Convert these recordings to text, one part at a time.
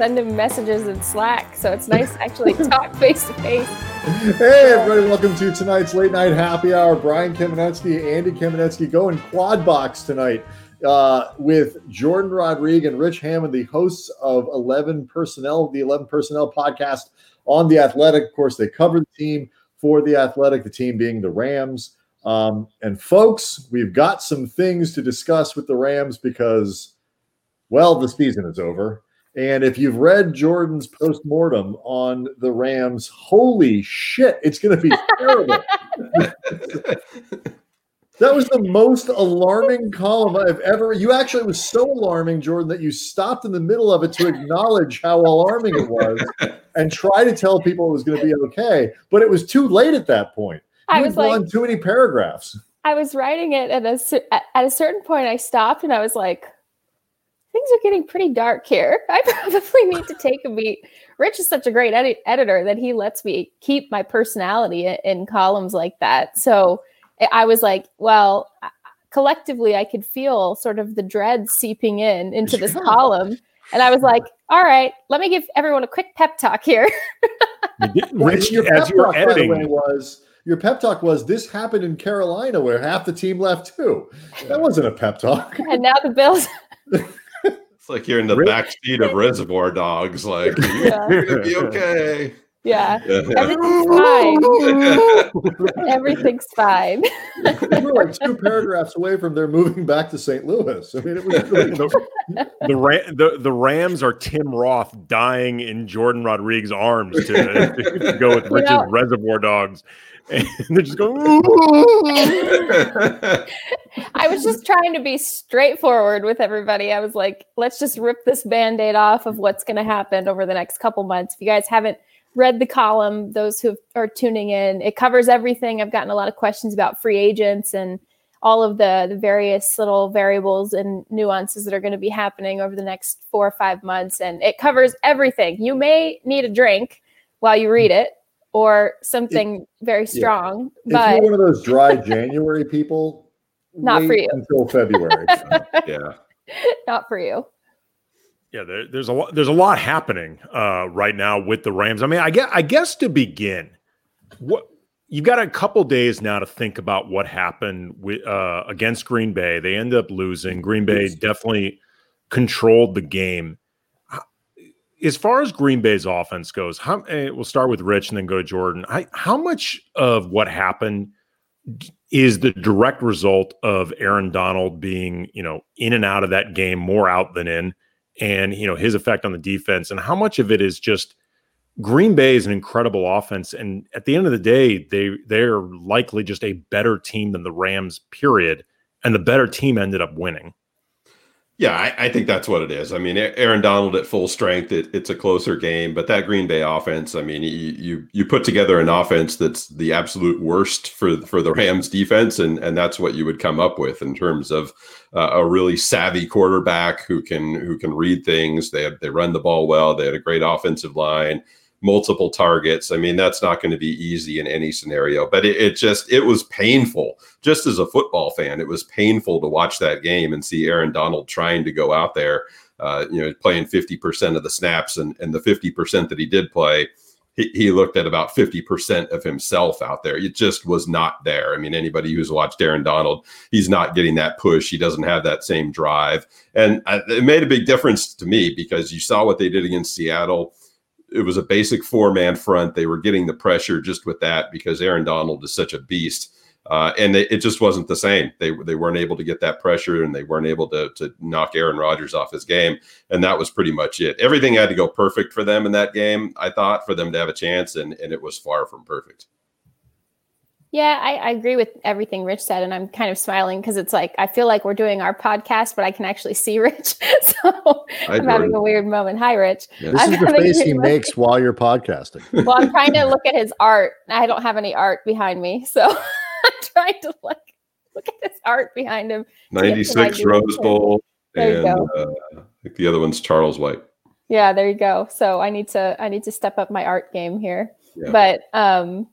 send him messages in Slack. So it's nice to actually talk face to face. Hey, everybody, welcome to tonight's late night happy hour. Brian Kamenetsky, Andy Kamenetsky going quad box tonight uh, with Jourdan Rodrigue and Rich Hammond, the hosts of 11 Personnel, the 11 Personnel podcast on The Athletic. Of course, they cover the team for The Athletic, the team being the Rams. Um, and folks, we've got some things to discuss with the Rams because, well, the season is over. And if you've read Jourdan's post-mortem on the Rams, holy shit, it's going to be terrible. that was the most alarming column I've ever. You actually was so alarming, Jourdan, that you stopped in the middle of it to acknowledge how alarming it was and try to tell people it was going to be okay. But it was too late at that point. You I was like, too many paragraphs. I was writing it at a at a certain point. I stopped and I was like, things are getting pretty dark here. I probably need to take a beat. Rich is such a great edi- editor that he lets me keep my personality in, in columns like that. So I was like, well, collectively, I could feel sort of the dread seeping in into this yeah. column. And I was like, all right, let me give everyone a quick pep talk here. Rich, your as you're editing, way, was your pep talk was this happened in Carolina where half the team left too. That wasn't a pep talk. And now the Bills like you're in the really? back seat of Reservoir Dogs. Like yeah. you're gonna be okay. Yeah, everything's fine. everything's fine. we were like two paragraphs away from their moving back to St. Louis. I mean, it was really the, the, Ram, the, the Rams are Tim Roth dying in Jourdan Rodrigue's arms to, to go with Rich's know, Reservoir Dogs and they're just going. I was just trying to be straightforward with everybody. I was like, let's just rip this band aid off of what's going to happen over the next couple months. If you guys haven't read the column, those who are tuning in, it covers everything. I've gotten a lot of questions about free agents and all of the, the various little variables and nuances that are going to be happening over the next four or five months. And it covers everything. You may need a drink while you read it or something very strong. Yeah. But if you're one of those dry January people, not for you until February. yeah, not for you. Yeah, there, there's a lot. There's a lot happening uh, right now with the Rams. I mean, I guess, I guess to begin, what you've got a couple days now to think about what happened with uh, against Green Bay. They end up losing. Green Bay definitely controlled the game as far as Green Bay's offense goes, how, eh, we'll start with Rich and then go to Jourdan. I, how much of what happened is the direct result of Aaron Donald being, you know, in and out of that game, more out than in, and you know his effect on the defense, and how much of it is just Green Bay is an incredible offense, and at the end of the day, they they're likely just a better team than the Rams. Period, and the better team ended up winning. Yeah, I, I, think that's what it is. I mean, Aaron Donald at full strength, it, it's a closer game, but that Green Bay offense, I mean, you, you you put together an offense that's the absolute worst for for the Rams defense, and and that's what you would come up with in terms of uh, a really savvy quarterback who can who can read things. They they run the ball well. They had a great offensive line multiple targets. I mean, that's not going to be easy in any scenario, but it, it, just, it was painful. Just as a football fan, it was painful to watch that game and see Aaron Donald trying to go out there, uh, you know, playing 50% of the snaps and, and the 50% that he did play. He, looked at about 50% of himself out there. It just was not there. I mean, anybody who's watched Aaron Donald, he's not getting that push. He doesn't have that same drive. And uh, it made a big difference to me because you saw what they did against Seattle it was a basic four man front. They were getting the pressure just with that because Aaron Donald is such a beast. Uh, and they, it just wasn't the same. They they weren't able to get that pressure, and they weren't able to to knock Aaron Rodgers off his game, and that was pretty much it. Everything had to go perfect for them in that game. I thought for them to have a chance, and and it was far from perfect. Yeah, I, I, agree with everything Rich said, and I'm kind of smiling because it's like I feel like we're doing our podcast, but I can actually see Rich, so Hi, I'm having a weird moment. Hi, Rich. Yeah, this I'm is the face he makes while you're podcasting. Well, I'm trying to look at his art. I don't have any art behind me, so I'm trying to look look at his art behind him. '96 Rose Bowl, and uh, I think the other one's Charles White. Yeah, there you go. So I need to I need to step up my art game here, yeah. but um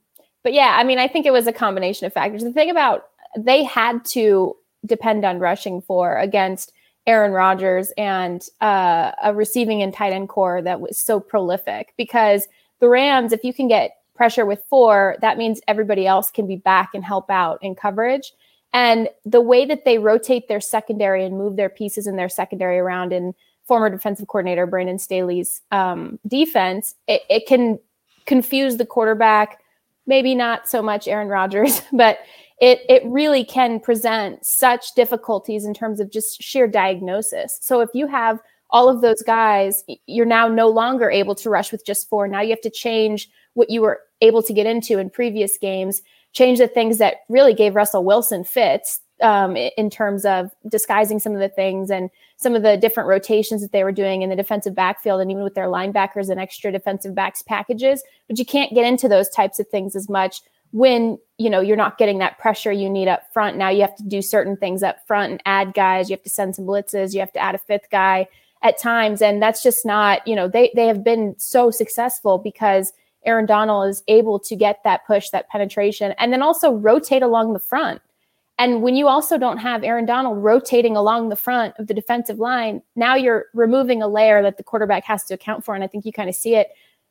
but yeah, I mean, I think it was a combination of factors. The thing about they had to depend on rushing for against Aaron Rodgers and uh, a receiving and tight end core that was so prolific because the Rams, if you can get pressure with four, that means everybody else can be back and help out in coverage. And the way that they rotate their secondary and move their pieces in their secondary around in former defensive coordinator Brandon Staley's um, defense, it, it can confuse the quarterback. Maybe not so much Aaron Rodgers, but it it really can present such difficulties in terms of just sheer diagnosis. So if you have all of those guys, you're now no longer able to rush with just four. Now you have to change what you were able to get into in previous games, change the things that really gave Russell Wilson fits um, in terms of disguising some of the things and some of the different rotations that they were doing in the defensive backfield and even with their linebackers and extra defensive backs packages. But you can't get into those types of things as much when you know you're not getting that pressure you need up front. Now you have to do certain things up front and add guys. You have to send some blitzes. You have to add a fifth guy at times. And that's just not you know they they have been so successful because Aaron Donald is able to get that push that penetration and then also rotate along the front and when you also don't have Aaron Donald rotating along the front of the defensive line now you're removing a layer that the quarterback has to account for and I think you kind of see it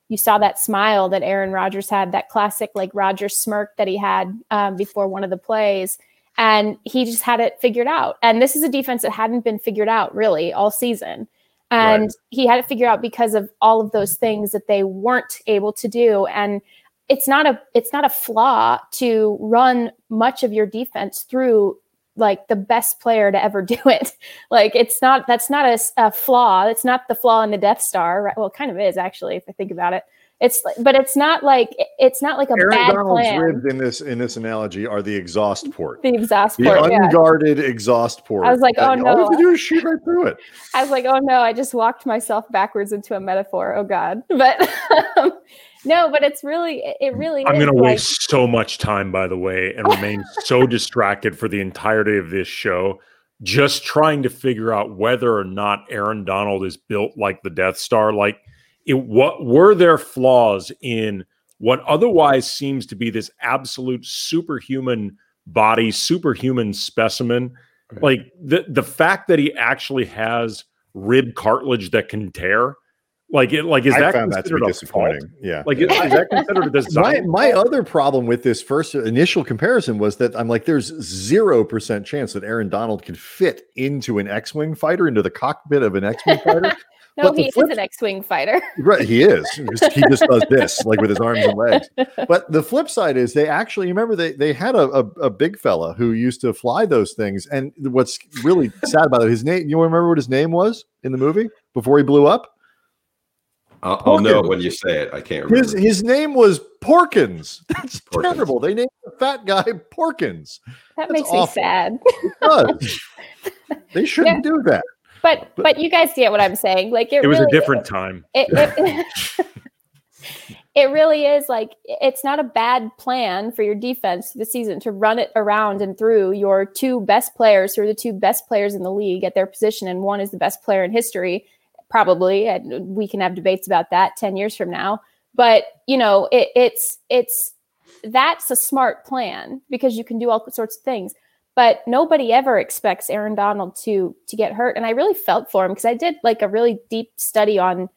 you saw that smile that Aaron Rodgers had, that classic like Rodgers smirk that he had um, before one of the plays. And he just had it figured out. And this is a defense that hadn't been figured out really all season. And right. he had it figured out because of all of those things that they weren't able to do. And it's not a it's not a flaw to run much of your defense through like the best player to ever do it. like it's not that's not a, a, flaw. It's not the flaw in the Death Star. Right? Well, it kind of is actually if I think about it. It's but it's not like it's not like a Aaron bad Donald's plan. ribs in this in this analogy are the exhaust port. The exhaust The port. yeah. unguarded exhaust port. I was like, oh, And All you have to do is shoot right through it. I was like, oh no, I just walked myself backwards into a metaphor. Oh God. But um, no, but it's really it really I'm going to like- waste so much time, by the way, and remain so distracted for the entirety of this show, just trying to figure out whether or not Aaron Donald is built like the Death Star. Like, it, what were there flaws in what otherwise seems to be this absolute superhuman body, superhuman specimen? Like the the fact that he actually has rib cartilage that can tear. Like it, like is I that found that to be considered disappointing. fault? Yeah. Like is, is that considered a my design? my other problem with this first initial comparison was that I'm like, there's zero percent chance that Aaron Donald could fit into an X-wing fighter, into the cockpit of an X-wing fighter. no, but the he is an X-wing fighter. right, he is. He just- He just does this, like with his arms and legs. But the flip side is they actually remember they they had a, a, a big fella who used to fly those things. And what's really sad about it, his name, you remember what his name was in the movie before he blew up? I'll, I'll know when you say it. I can't His remember. his name was Porkins. That's Porkins. terrible. They named the fat guy Porkins. That That's makes awful. me sad. It does. they shouldn't do that. But but you guys get what I'm saying. Like it, It was really, a different time. It, it, it really is like it's not a bad plan for your defense this season to run it around and through your two best players, who are the two best players in the league at their position, and one is the best player in history, probably. And we can have debates about that ten years from now. But you know, it, it's it's that's a smart plan because you can do all sorts of things but nobody ever expects Aaron Donald to to get hurt. And I really felt for him because I did like a really deep study on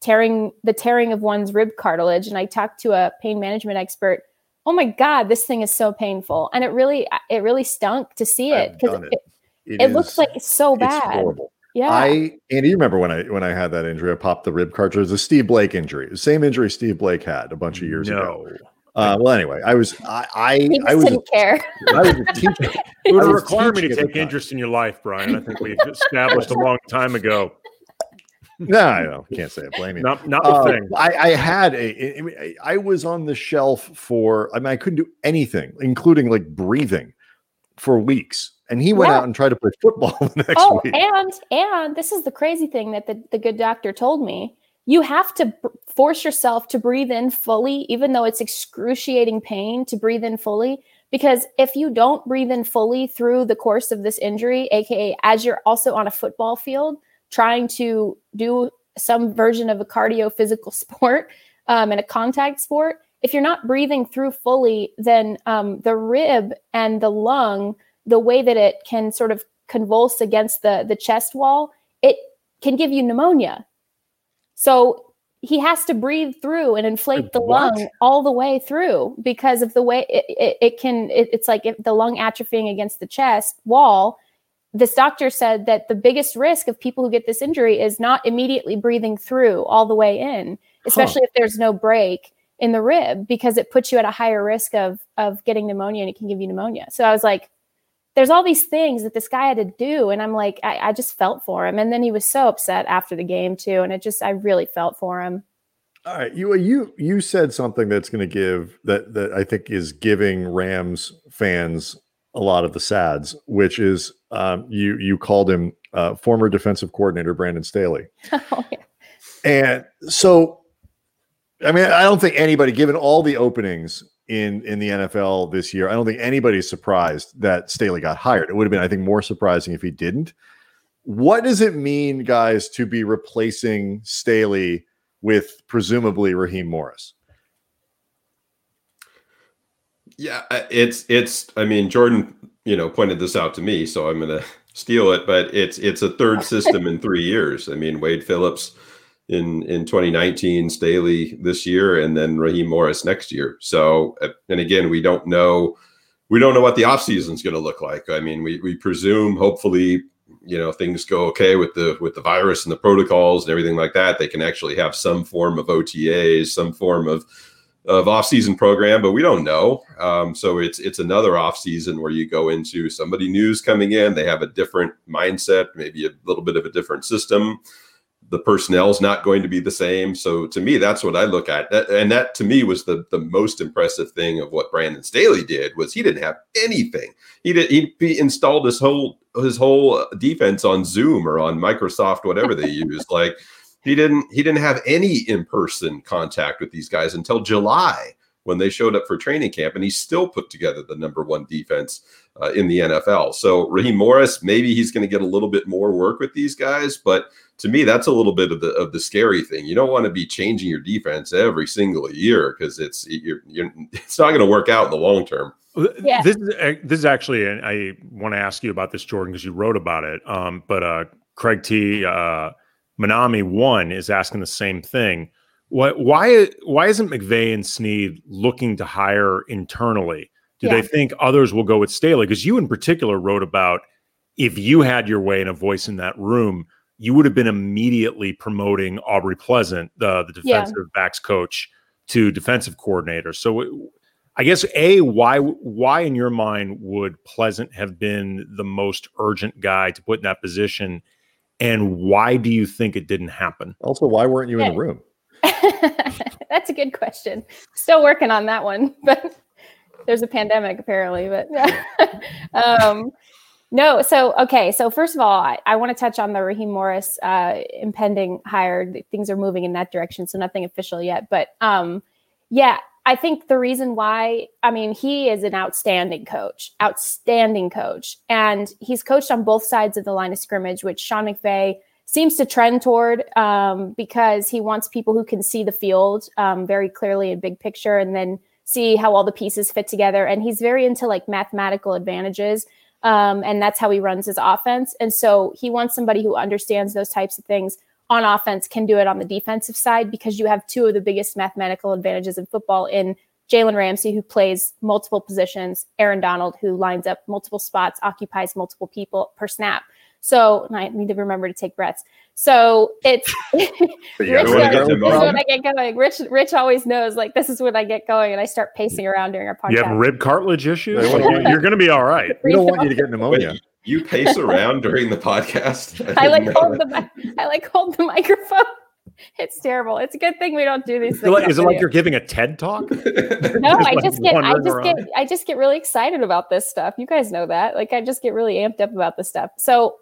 tearing the tearing of one's rib cartilage, and I talked to a pain management expert. Oh my God, this thing is so painful, and it really it really stunk to see it because done it, it. it, looks like it's so it's bad. horrible. Yeah, I and you remember when I when I had that injury? I popped the rib cartilage. It was a Steve Blake injury. The same injury Steve Blake had a bunch of years ago. Uh, well, anyway, I was I I, he just I was a, didn't care. I was a teacher. It would was require me to teaching at the take interest in your life, Brian. I think we established a long time ago. no, I know. Can't say it. Blame you. Not not the Uh, thing. I, I had a. I- I was on the shelf for. I mean, I couldn't do anything, including like breathing, for weeks. And he went Yeah. out and tried to play football the next oh, week. and and this is the crazy thing that the, the good doctor told me. You have to b- force yourself to breathe in fully, even though it's excruciating pain to breathe in fully. Because if you don't breathe in fully through the course of this injury, aka as you're also on a football field trying to do some version of a cardio physical sport um, and a contact sport, if you're not breathing through fully, then um, the rib and the lung, the way that it can sort of convulse against the the chest wall, it can give you pneumonia. So he has to breathe through and inflate the what? lung all the way through because of the way it, it, it can it, it's like if the lung atrophying against the chest wall this doctor said that the biggest risk of people who get this injury is not immediately breathing through all the way in, especially huh. if there's no break in the rib, because it puts you at a higher risk of of getting pneumonia and it can give you pneumonia. So I was like, there's all these things that this guy had to do. And I'm like, I, I just felt for him. And then he was so upset after the game too. And it just I really felt for him. All right, you you you said something that's going to give that that I think is giving Rams fans a lot of the sads, which is um, you you called him uh, former defensive coordinator Brandon Staley, oh, yeah. and so I mean I don't think anybody, given all the openings in in the NFL this year, I don't think anybody's surprised that Staley got hired. It would have been, I think, more surprising if he didn't. What does it mean, guys, to be replacing Staley with presumably Raheem Morris? Yeah, it's it's. I mean, Jourdan, you know, pointed this out to me, so I'm going to steal it. But it's it's a third system in three years. I mean, Wade Phillips in in 2019, Staley this year, and then Raheem Morris next year. So, uh, and again, we don't know we don't know what the offseason is going to look like. I mean, we we presume hopefully you know things go okay with the with the virus and the protocols and everything like that they can actually have some form of otas some form of of off-season program, but we don't know. Um, so it's it's another off-season where you go into somebody news coming in. They have a different mindset, maybe a little bit of a different system. The personnel is not going to be the same. So to me, that's what I look at, that, and that to me was the the most impressive thing of what Brandon Staley did was he didn't have anything. He did he, he installed his whole his whole defense on Zoom or on Microsoft, whatever they used, like he didn't he didn't have any in-person contact with these guys until July when they showed up for training camp and he still put together the number one defense uh, in the NFL. So Raheem Morris, maybe he's going to get a little bit more work with these guys, but to me that's a little bit of the of the scary thing. You don't want to be changing your defense every single year because it's you're, you're, it's not going to work out in the long term. Yeah. This is uh, this is actually and I want to ask you about this Jourdan because you wrote about it. Um, but uh, Craig T uh, Manami one is asking the same thing. What why why isn't McVay and Snead looking to hire internally? Do yeah. they think others will go with Staley? Because you in particular wrote about if you had your way and a voice in that room, you would have been immediately promoting Aubrey Pleasant, the, the defensive yeah. backs coach, to defensive coordinator. So I guess a why why in your mind would Pleasant have been the most urgent guy to put in that position? And why do you think it didn't happen? Also, why weren't you in the room? That's a good question. Still working on that one, but there's a pandemic apparently. But um, no, so okay. So first of all, I, I want to touch on the Raheem Morris uh, impending hire. Things are moving in that direction, so nothing official yet. But um, yeah, I think the reason why, I mean, he is an outstanding coach, outstanding coach. And he's coached on both sides of the line of scrimmage, which Sean McVay seems to trend toward um, because he wants people who can see the field um, very clearly in big picture and then see how all the pieces fit together. And he's very into like mathematical advantages. Um, and that's how he runs his offense. And so he wants somebody who understands those types of things on offense can do it on the defensive side because you have two of the biggest mathematical advantages in football in Jalen Ramsey, who plays multiple positions, Aaron Donald, who lines up multiple spots, occupies multiple people per snap. So I need to remember to take breaths. So it's Rich knows, when I get going. Rich, Rich always knows like this is when I get going and I start pacing around during our podcast. You have rib cartilage issues. You're going to be all right. We don't want you to get pneumonia. You pace around during the podcast. I, I like hold the I like hold the microphone. It's terrible. It's a good thing we don't do these things. Is it like you're giving a TED talk? no, I just get I just around. get I just get really excited about this stuff. You guys know that. Like I just get really amped up about this stuff. So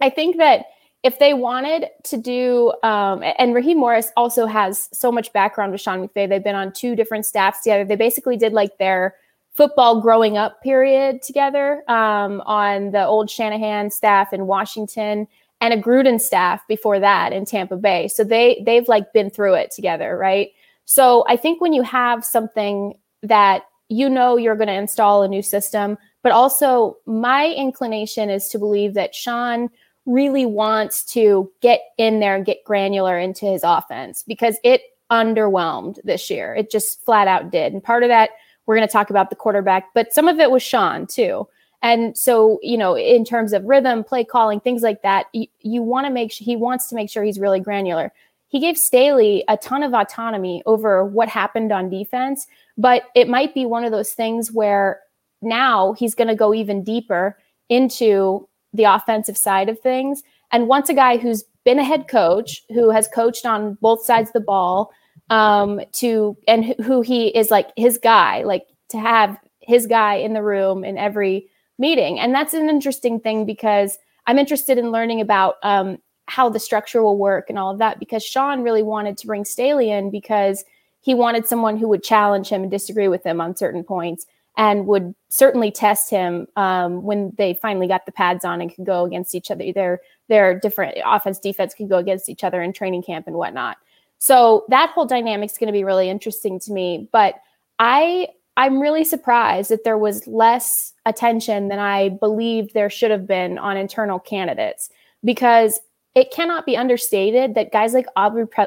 I think that if they wanted to do, um, and Raheem Morris also has so much background with Sean McVay. They've been on two different staffs together. They basically did like their football growing up period together um, on the old Shanahan staff in Washington and a Gruden staff before that in Tampa Bay. So they they've like been through it together, right? So I think when you have something that you know you're going to install a new system, But also, my inclination is to believe that Sean really wants to get in there and get granular into his offense because it underwhelmed this year. It just flat out did. And part of that, we're going to talk about the quarterback, but some of it was Sean too. And so, you know, in terms of rhythm, play calling, things like that, you, you want to make sure he wants to make sure he's really granular. He gave Staley a ton of autonomy over what happened on defense, but it might be one of those things where now he's going to go even deeper into the offensive side of things. And once a guy who's been a head coach, who has coached on both sides of the ball, um, to and who he is like his guy, like to have his guy in the room in every meeting. And that's an interesting thing because I'm interested in learning about um, how the structure will work and all of that because Sean really wanted to bring Staley in because he wanted someone who would challenge him and disagree with him on certain points and would certainly test him um, when they finally got the pads on and could go against each other. Their their different offense defense could go against each other in training camp and whatnot. So that whole dynamic is going to be really interesting to me. But I I'm really surprised that there was less attention than I believed there should have been on internal candidates because it cannot be understated that guys like Aubrey Pre-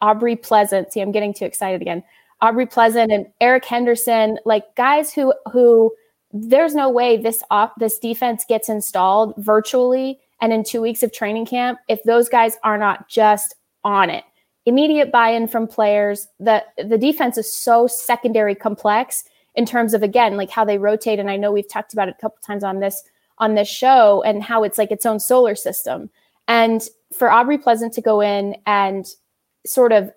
Aubrey Pleasant, see, I'm getting too excited again. Aubrey Pleasant and Eric Henderson, like guys who who there's no way this op, this defense gets installed virtually and in two weeks of training camp if those guys are not just on it immediate buy-in from players. The the defense is so secondary complex in terms of again like how they rotate. And I know we've talked about it a couple times on this on this show and how it's like its own solar system. And for Aubrey Pleasant to go in and sort of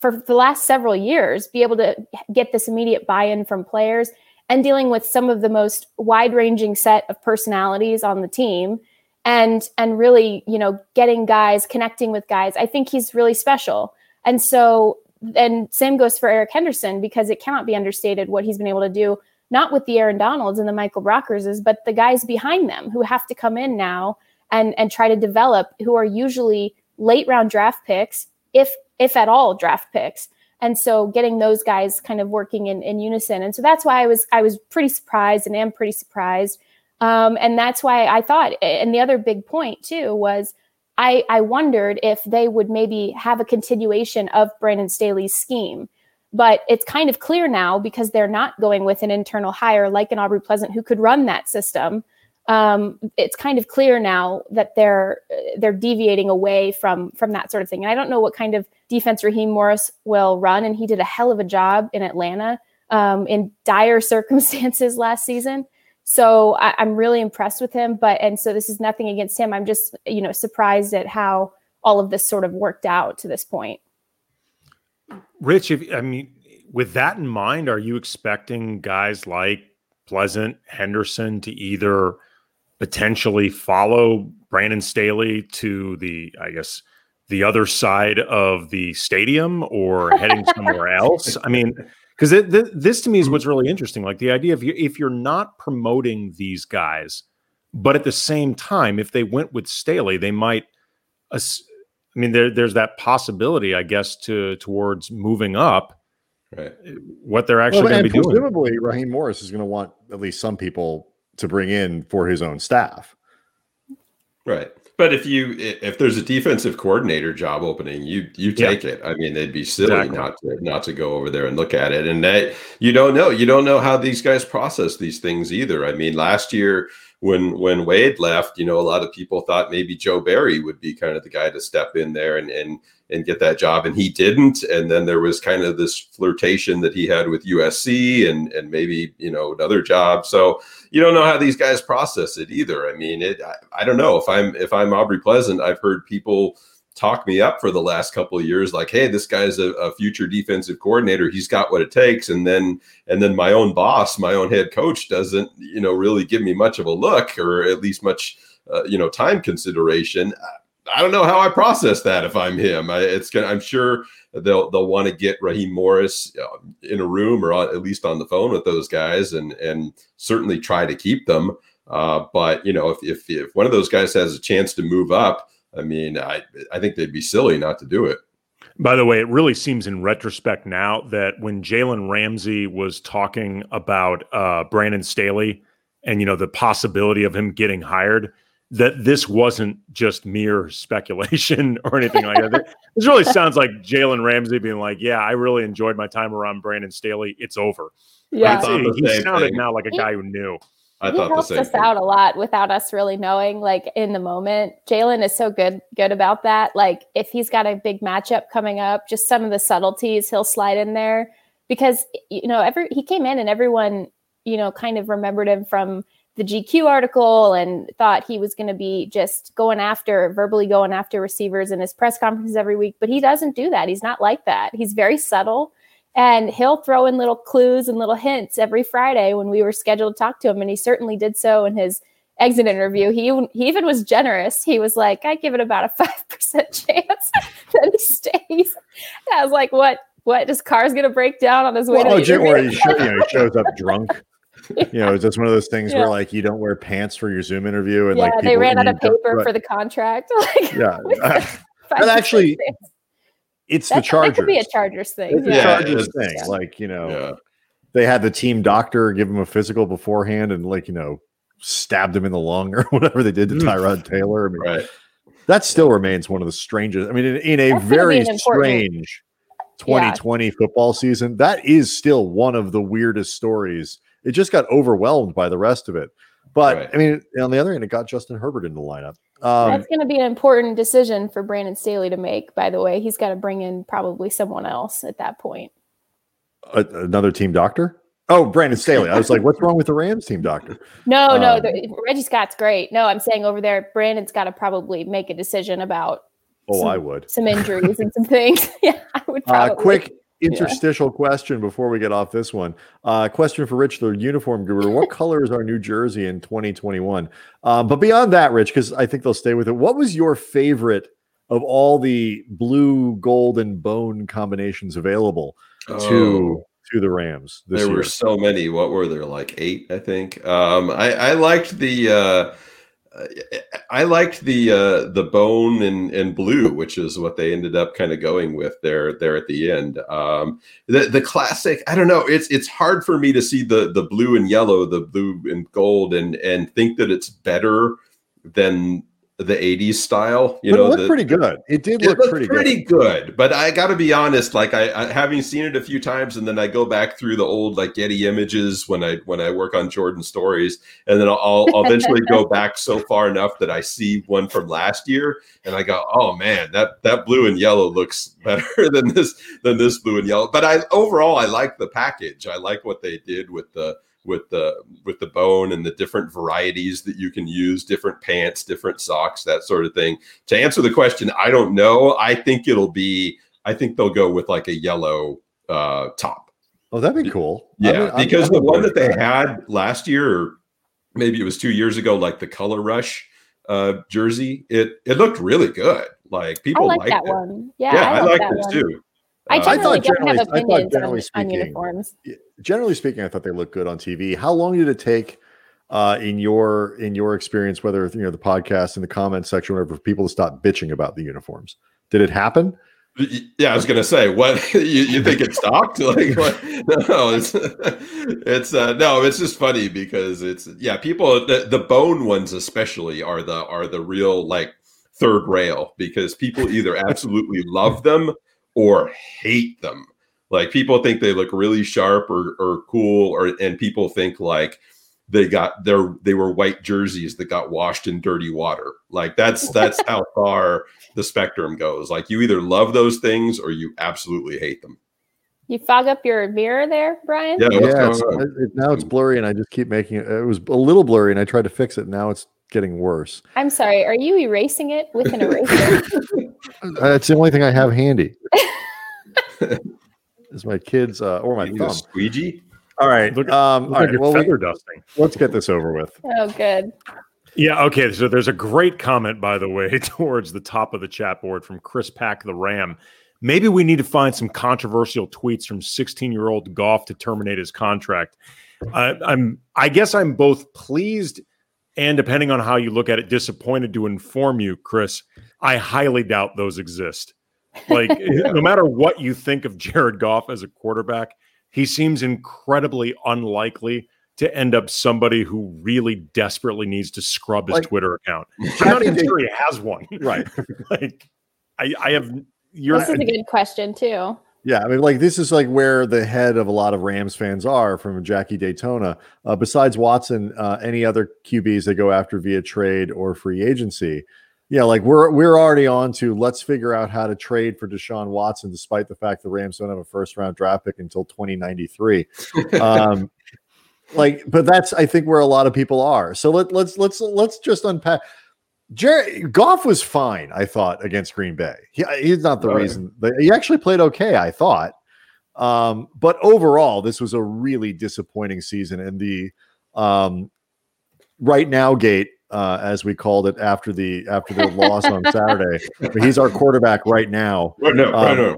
for the last several years be able to get this immediate buy-in from players and dealing with some of the most wide-ranging set of personalities on the team and and really you know getting guys connecting with guys. I think he's really special. And so and same goes for eric henderson because it cannot be understated what he's been able to do not with the aaron donalds and the michael brockerses but the guys behind them who have to come in now and and try to develop who are usually late round draft picks if if at all draft picks and so getting those guys kind of working in, in unison and so that's why i was i was pretty surprised and am pretty surprised um, and that's why I thought, and the other big point too was I, I wondered if they would maybe have a continuation of Brandon Staley's scheme. But it's kind of clear now because they're not going with an internal hire like an Aubrey Pleasant who could run that system. Um, it's kind of clear now that they're they're deviating away from from that sort of thing. And I don't know what kind of defense Raheem Morris will run, and he did a hell of a job in Atlanta um, in dire circumstances last season. So I, am really impressed with him. But and so this is nothing against him. I'm just you know surprised at how all of this sort of worked out to this point. Rich, if I mean, with that in mind, are you expecting guys like Pleasant Henderson to either potentially follow Brandon Staley to the, I guess, the other side of the stadium or heading somewhere else? I mean, because th- this to me is what's really interesting. Like the idea of you, if you're not promoting these guys, but at the same time, if they went with Staley, they might. I mean, there, there's that possibility, I guess, to towards moving up. Right. Eh, what they're actually well, going to be presumably, doing. Presumably, Raheem Morris is going to want at least some people to bring in for his own staff. Right. But if you if there's a defensive coordinator job opening, you you take yeah. it. I mean, they'd be silly exactly. not to not to go over there and look at it. And that you don't know you don't know how these guys process these things either. I mean, last year when when Wade left, you know, a lot of people thought maybe Joe Barry would be kind of the guy to step in there and and and get that job, and he didn't. And then there was kind of this flirtation that he had with USC and and maybe you know another job. So you don't know how these guys process it either. I mean, it. I, I don't know if I'm if I'm Aubrey Pleasant. I've heard people talk me up for the last couple of years like hey this guy's a, a, future defensive coordinator he's got what it takes and then and then my own boss my own head coach doesn't you know really give me much of a look or at least much uh, you know time consideration I don't know how I process that if I'm him. I, it's gonna. I'm sure they'll they'll want to get Raheem Morris uh, in a room or at least on the phone with those guys, and and certainly try to keep them. Uh, but you know, if, if if one of those guys has a chance to move up, I mean, I I think they'd be silly not to do it. By the way, it really seems in retrospect now that when Jalen Ramsey was talking about uh, Brandon Staley and you know the possibility of him getting hired, that this wasn't just mere speculation or anything like that. This really sounds like Jalen Ramsey being like, "Yeah, I really enjoyed my time around Brandon Staley. It's over." Yeah, he, he sounded thing. now like a guy who knew. I he thought the helps same us thing. out a lot without us really knowing. Like in the moment, Jalen is so good good about that. Like if he's got a big matchup coming up, just some of the subtleties he'll slide in there because you know every he came in and everyone you know kind of remembered him from the GQ article and thought he was going to be just going after verbally going after receivers in his press conferences every week. But he doesn't do that. He's not like that. He's very subtle. And he'll throw in little clues and little hints every Friday when we were scheduled to talk to him. And he certainly did so in his exit interview. He, even- he even was generous. He was like, I give it about a 5% chance that he stays. And I was like, what? What? His car's going to break down on his way Well, to oh, the Jim, where interview? he, show, you know, he shows up drunk. You know, it's just one of those things Yeah. where like you don't wear pants for your Zoom interview, and yeah, like they people- ran and out of paper right. for the contract. like, Yeah, five And actually, percent chance. it's the that, that Chargers. could be a Chargers thing. It's the Yeah, Chargers it's- thing. yeah. Like you know, Yeah. they had the team doctor give him a physical beforehand, and like you know, stabbed him in the lung or whatever they did to Mm. Tyrod Taylor. I mean, Right. that still remains one of the strangest. I mean, in, in a That's very strange 2020 football season, that is still one of the weirdest stories. It just got overwhelmed by the rest of it. But Right. I mean, on the other hand, it got Justin Herbert in the lineup. Um, That's going to be an important decision for Brandon Staley to make. By the way, he's got to bring in probably someone else at that point. a, another team doctor. Oh, Brandon Staley. I was like, what's wrong with the Rams team doctor? No, no, Um, the, Reggie Scott's great. No, I'm saying over there, Brandon's got to probably make a decision about Oh, Some- I would. some injuries and some things. yeah, I would Uh, probably. quick interstitial question before we get off this one. Uh, question for Rich, the uniform guru. What color is our New Jersey in 2021? Um, but beyond that, Rich, because I think they'll stay with it. What was your favorite of all the blue, gold, and bone combinations available to Oh. to the Rams this there year? were so many. What were there? Like eight, I think. Um, I, I liked the. Uh, I liked the uh, the bone and, and blue, which is what they ended up kind of going with there there at the end. Um, the the classic. I don't know. It's it's hard for me to see the the blue and yellow, the blue and gold, and and think that it's better than the '80s style. You but know, it looked the- pretty good. It did it look pretty, pretty, good. good. but I got to be honest. Like I, I, having seen it a few times, and then I go back through the old like Getty images when I when I work on Jourdan stories, and then I'll, I'll eventually go back so far enough that I see one from last year, and I go, oh man, that that blue and yellow looks better than this than this blue and yellow. But I overall I like the package. I like what they did with the with the with the bone and the different varieties that you can use different pants different socks that sort of thing to answer the question i don't know i think it'll be i think they'll go with like a yellow uh top Oh, that'd be cool. yeah I'm- I'm- because I'm the one that they that. had last year or maybe it was two years ago like the color rush uh jersey it it looked really good like I people like that it one. Yeah, yeah, i, like like this one. too I Uh, I generally thought don't have generally- I thought generally on, on speaking- uniforms. generally speaking, I thought they looked good on TV. How long did it take uh, in your in your experience, whether you know the podcast in the comment section, whatever, for people to stop bitching about the uniforms? Did it happen? Yeah, I was gonna say, what you, you think it stopped? Like, what? no, it's it's uh, no, it's just funny because it's yeah, people the, the bone ones especially are the are the real like third rail because people either absolutely love them or hate them. Like people think they look really sharp or or cool, or and people think like they got their they were white jerseys that got washed in dirty water. Like that's that's how far the spectrum goes. Like you either love those things or you absolutely hate them. You fog up your mirror there, Brian? Yeah, yeah, it's, it- it- now it's blurry, and I just keep making it. It was a little blurry, and I tried to fix it. and Now it's getting worse. I'm sorry. Are you erasing it with an eraser? Uh, it's the only thing I have handy. is my kids uh, or my You need a thumb. squeegee. All right, Look- um, Look all like right. we, feather dusting. let's get this over with. oh, good. Yeah, okay. So there's a great comment, by the way, towards the top of the chat board from Chris Pack the Ram. Maybe we need to find some controversial tweets from 16 year old Goff to terminate his contract. Uh, I'm, I guess, I'm both pleased and, depending on how you look at it, disappointed to inform you, Chris. I highly doubt those exist. Like no matter what you think of Jared Goff as a quarterback, he seems incredibly unlikely to end up somebody who really desperately needs to scrub his like, Twitter account. I'm not even sure he has one. Right. like I, I have you're, this is a good question too. Yeah, I mean, like this is like where the head of a lot of Rams fans are from Jackie Daytona. Uh, besides Watson, uh, any other QBs they go after via trade or free agency? Yeah, like we're we're already on to let's figure out how to trade for Deshaun Watson, despite the fact the Rams don't have a first round draft pick until 2093. um, like, but that's I think where a lot of people are. So let let's let's let's just unpack. Jerry Goff was fine, I thought, against Green Bay. He, he's not the reason. But he actually played okay, I thought. Um, but overall, this was a really disappointing season. And the um, right now gate, uh, as we called it after the after the loss on Saturday, he's our quarterback right now. Right now, um, right now.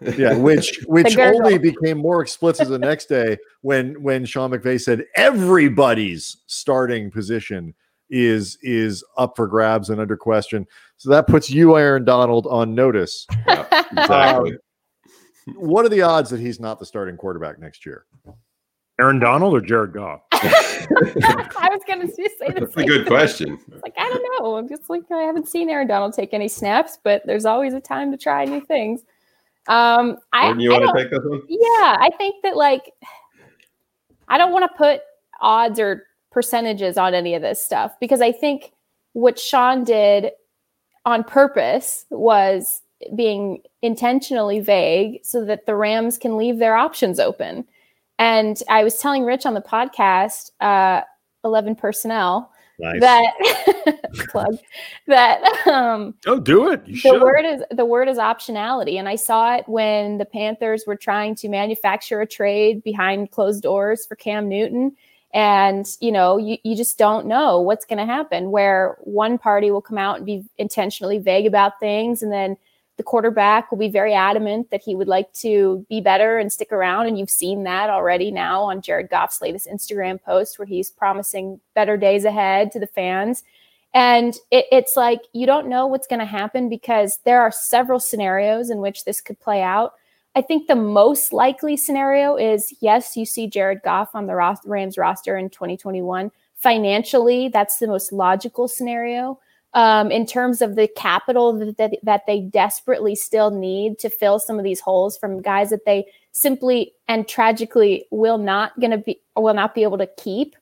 Yeah. yeah, which which only became more explicit the next day when when Sean McVay said everybody's starting position is is up for grabs and under question. So that puts you, Aaron Donald, on notice. Yeah, exactly. Um, what are the odds that he's not the starting quarterback next year? Aaron Donald or Jared Goff? I was going to say That's a good question. like I don't know. I'm just like I haven't seen Aaron Donald take any snaps, but there's always a time to try new things. Um, I you want to take this one? Yeah, I think that like I don't want to put odds or percentages on any of this stuff because I think what Sean did on purpose was being intentionally vague so that the Rams can leave their options open. And I was telling Rich on the podcast, uh, 11 personnel, nice. that plug that um oh do it you the should. word is the word is optionality and i saw it when the panthers were trying to manufacture a trade behind closed doors for cam newton and you know you, you just don't know what's going to happen where one party will come out and be intentionally vague about things and then the quarterback will be very adamant that he would like to be better and stick around. And you've seen that already now on jared goff's latest instagram post where he's promising better days ahead to the fans. And it, it's like you don't know what's going to happen because there are several scenarios in which this could play out I think the most likely scenario is yes, you see Jared Goff on the Rams roster in 2021. Financially, that's the most logical scenario. Um, in terms of the capital that, that, that they desperately still need to fill some of these holes from guys that they simply and tragically will not going to be will not be able to keep.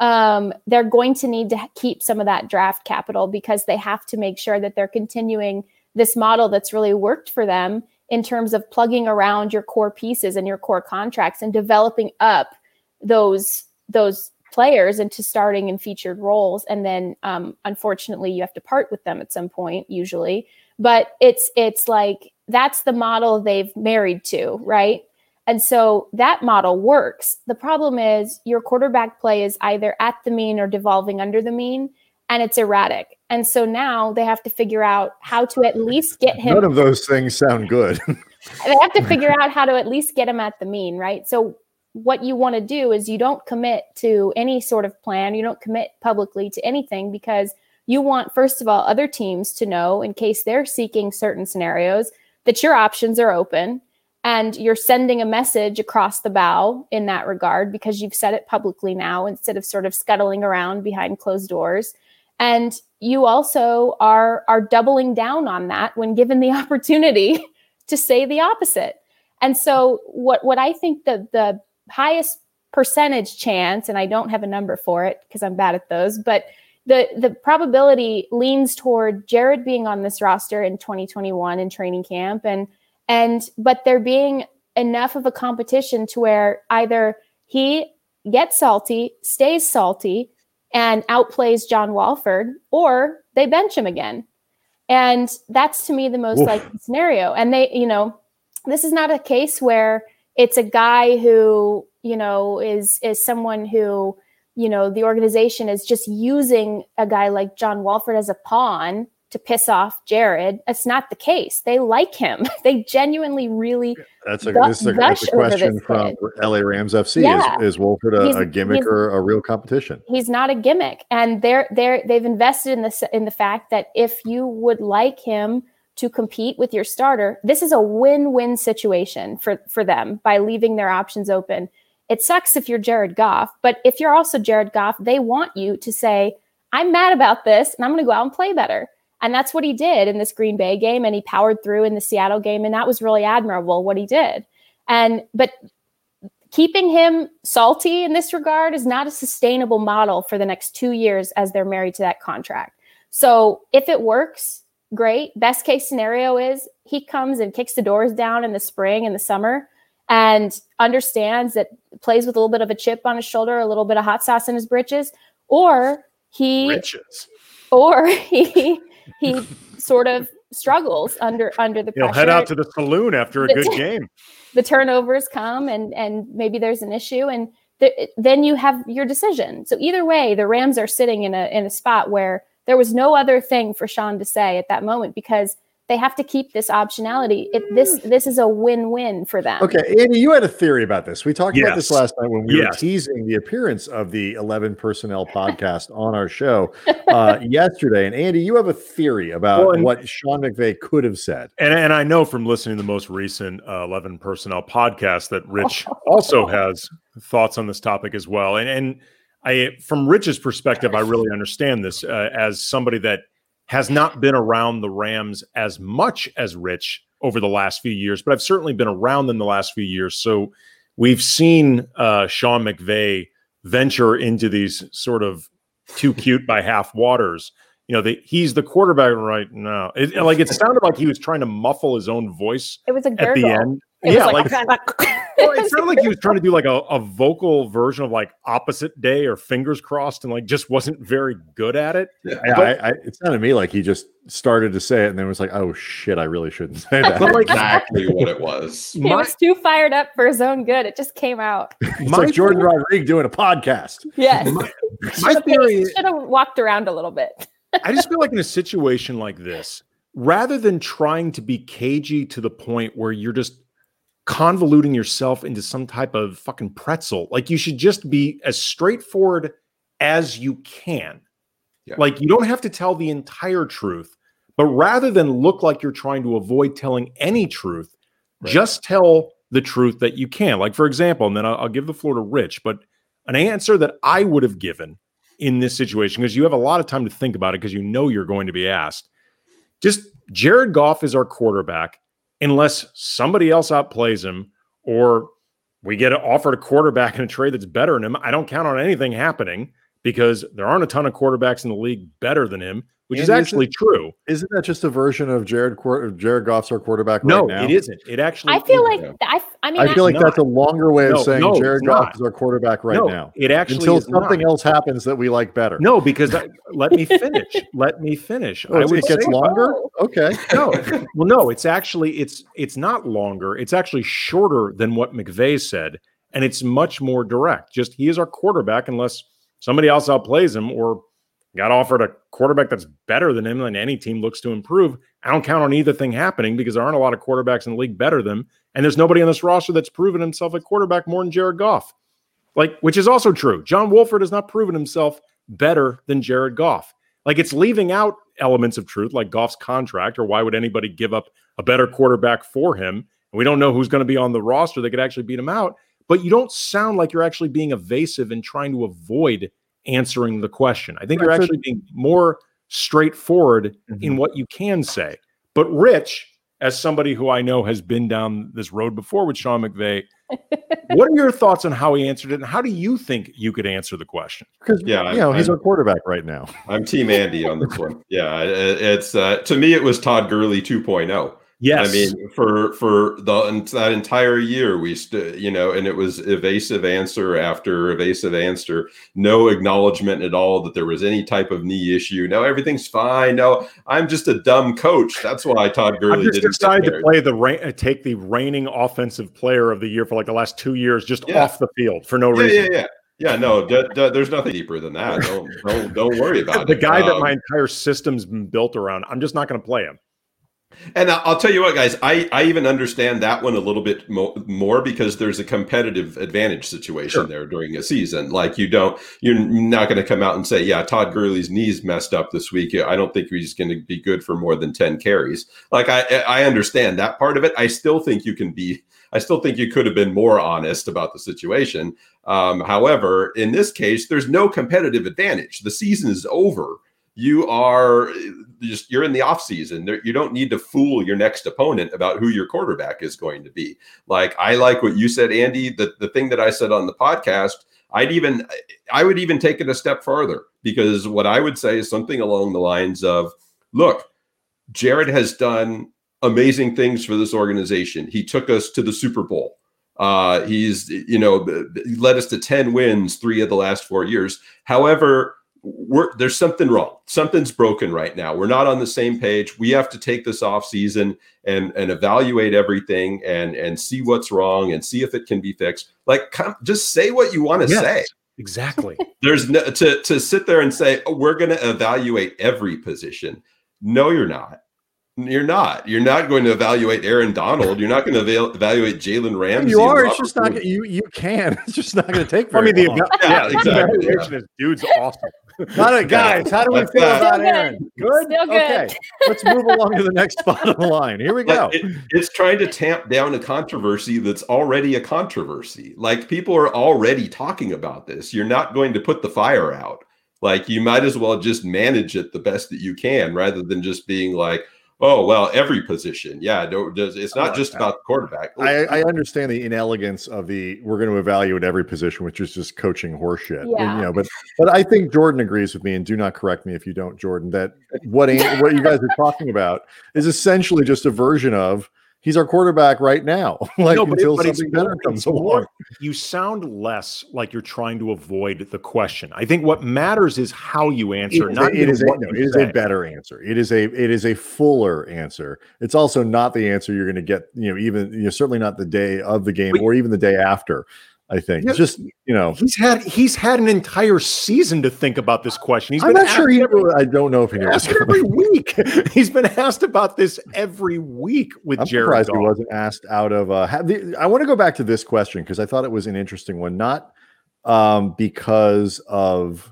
Um, they're going to need to keep some of that draft capital because they have to make sure that they're continuing this model that's really worked for them in terms of plugging around your core pieces and your core contracts and developing up those those players into starting in featured roles. And then um, unfortunately you have to part with them at some point usually. But it's it's like that's the model they've married to right? And so that model works. The problem is your quarterback play is either at the mean or devolving under the mean and it's erratic. And so now they have to figure out how to at least get him. None of those things sound good. they have to figure out how to at least get him at the mean, right? So what you want to do is you don't commit to any sort of plan. You don't commit publicly to anything because you want, first of all, other teams to know in case they're seeking certain scenarios that your options are open and you're sending a message across the bow in that regard because you've said it publicly now instead of sort of scuttling around behind closed doors and you also are are doubling down on that when given the opportunity to say the opposite. And so what what i think the the highest percentage chance and i don't have a number for it because i'm bad at those but the the probability leans toward jared being on this roster in 2021 in training camp and and but there being enough of a competition to where either he gets salty stays salty and outplays John Wolford, or they bench him again. And that's to me the most Oof. likely scenario. And they, you know, this is not a case where it's a guy who, you know, is is someone who, you know, the organization is just using a guy like John Wolford as a pawn to piss off Jared. That's not the case. They like him. They genuinely really. That's a, is a, that's a question from kid. LA Rams FC. Yeah. Is, is Wolford a, a gimmick or a real competition? He's not a gimmick, and they're they're they've invested in this in the fact that if you would like him to compete with your starter, this is a win-win situation for for them by leaving their options open. It sucks if you're Jared Goff, but if you're also Jared Goff, they want you to say, "I'm mad about this and I'm going to go out and play better." And that's what he did in this Green Bay game and he powered through in the Seattle game and that was really admirable what he did. And but keeping him salty in this regard is not a sustainable model for the next 2 years as they're married to that contract. So, if it works, great. Best case scenario is he comes and kicks the doors down in the spring and the summer and understands that plays with a little bit of a chip on his shoulder, a little bit of hot sauce in his britches, or he Riches. or he he sort of struggles under under the He'll pressure. head out to the saloon after a good game. the turnovers come and and maybe there's an issue and th- then you have your decision. So either way, the Rams are sitting in a in a spot where there was no other thing for Sean to say at that moment because they have to keep this optionality. It, this this is a win-win for them. Okay, Andy, you had a theory about this. We talked about this last night when we were teasing the appearance of the 11 personnel podcast on our show uh, yesterday. And Andy, you have a theory about Well, and- what Sean McVay could have said. And, and I know from listening to the most recent uh, 11 personnel podcast that Rich also has thoughts on this topic as well. And, and I, from Rich's perspective, I really understand this uh, as somebody that has not been around the Rams as much as Rich over the last few years, but I've certainly been around them the last few years. So we've seen uh, Sean McVay venture into these sort of too cute by half waters. You know, the, he's the quarterback right now. It, like it sounded like he was trying to muffle his own voice It was a at the end. It was yeah, like, well, it sounded like he was trying to do like a, a vocal version of like opposite day or fingers crossed and like just wasn't very good at it. Yeah, I, I, it sounded to me like he just started to say it and then was like, oh shit, I really shouldn't say that. But like exactly what it was. He my, was too fired up for his own good. It just came out. it's my like Jourdan Rodrigue doing a podcast. Yes. my theory is should have walked around a little bit. I just feel like in a situation like this, rather than trying to be cagey to the point where you're just convoluting yourself into some type of fucking pretzel, like you should just be as straightforward as you can. Yeah. Like you don't have to tell the entire truth, but rather than look like you're trying to avoid telling any truth, Right. just tell the truth that you can. Like, for example, and then I'll, I'll give the floor to Rich, but an answer that I would have given in this situation, because you have a lot of time to think about it because you know you're going to be asked. Just Jared Goff is our quarterback unless somebody else outplays him or we get offered a quarterback in a trade that's better than him. I don't count on anything happening because there aren't a ton of quarterbacks in the league better than him, which is Andy, isn't- actually true. Isn't that just a version of Jared Quar- Jared Goff's our quarterback No, right now? it isn't. It actually I feel isn't. like I, I mean, I feel like not. that's a longer way of No, saying no, Jared it's Goff not. is our quarterback right no, now. It actually Until is something not. else happens that we like better. No, because I, let me finish. let me finish. Oh, I would it gets say- longer. Oh. Okay. no, well, no, it's actually it's it's not longer. It's actually shorter than what McVay said, and it's much more direct. Just he is our quarterback unless somebody else outplays him or got offered a quarterback that's better than him, and any team looks to improve. I don't count on either thing happening because there aren't a lot of quarterbacks in the league better than and there's nobody on this roster that's proven himself a quarterback more than Jared Goff. Like, which is also true. John Wolford has not proven himself better than Jared Goff. Like it's leaving out elements of truth, like Goff's contract, or why would anybody give up a better quarterback for him? And we don't know who's going to be on the roster that could actually beat him out. But you don't sound like you're actually being evasive and trying to avoid answering the question. I think you're Right, so- actually being more straightforward in what you can say. But Rich, as somebody who I know has been down this road before with Sean McVay, what are your thoughts on how he answered it, and how do you think you could answer the question? Because Yeah, you know he's I'm- our quarterback right now. I'm Team Andy on this one. Yeah, it's uh, to me it was Todd Gurley 2.0. Yes, I mean, for for the that entire year, we st- you know, and it was evasive answer after evasive answer, no acknowledgement at all that there was any type of knee issue. No, everything's fine. No, I'm just a dumb coach. That's why Todd I'm Gurley just didn't excited to play the reign, uh, take the reigning offensive player of the year for like the last two years just Yeah. off the field for no Yeah, reason. yeah, yeah. Yeah, no, d- d- there's nothing deeper than that. Don't don't don't worry about the it. The guy that Um, my entire system's been built around, I'm just not going to play him. And I'll tell you what, guys, I, I even understand that one a little bit mo- more because there's a competitive advantage situation sure. there during a season. Like you don't, you're not going to come out and say, yeah, Todd Gurley's knees messed up this week. I don't think he's going to be good for more than 10 carries. Like I, I understand that part of it. I still think you can be, I still think you could have been more honest about the situation. Um, however, in this case, there's no competitive advantage. The season is over you are just you're in the off season. You don't need to fool your next opponent about who your quarterback is going to be. Like I like what you said, Andy. The the thing that I said on the podcast, I'd even I would even take it a step farther because what I would say is something along the lines of, look, Jared has done amazing things for this organization. He took us to the Super Bowl. Uh, he's you know led us to 10 wins three of the last four years. However, we're, there's something wrong. Something's broken right now. We're not on the same page. We have to take this off season and and evaluate everything and and see what's wrong and see if it can be fixed. Like, come, just say what you want to yes, say. Exactly. There's no to to sit there and say oh, we're going to evaluate every position. No, you're not. You're not. You're not going to evaluate Aaron Donald. You're not going to evaluate Jalen Ramsey. You are. It's just not. You you can. It's just not going to take. Very I mean, the long. yeah, exactly. Yeah. Dude's awesome. Not a guys. How do we feel about Aaron? Good. Still good. Okay. Let's move along to the next spot on the line. Here we go. It, it's trying to tamp down a controversy that's already a controversy. Like people are already talking about this. You're not going to put the fire out. Like you might as well just manage it the best that you can, rather than just being like Oh well, every position, yeah. It's not just about the quarterback. I, I, understand the inelegance of the we're going to evaluate every position, which is just coaching horseshit. Yeah. And, you know, but but I think Jourdan agrees with me, and do not correct me if you don't, Jourdan. That what what you guys are talking about is essentially just a version of he's our quarterback right now. like no, until it, something better comes along. You sound less like you're trying to avoid the question. I think what matters is how you answer. It not it is a, no, it is a better answer. It is a it is a fuller answer. It's also not the answer you're going to get. You know, even you know, certainly not the day of the game or even the day after. I think yeah, just you know he's had he's had an entire season to think about this question. He's I'm not sure he. Every, I don't know if he asked every week. he's been asked about this every week with I'm Jared. Surprised he wasn't asked out of. Uh, the, I want to go back to this question because I thought it was an interesting one, not um, because of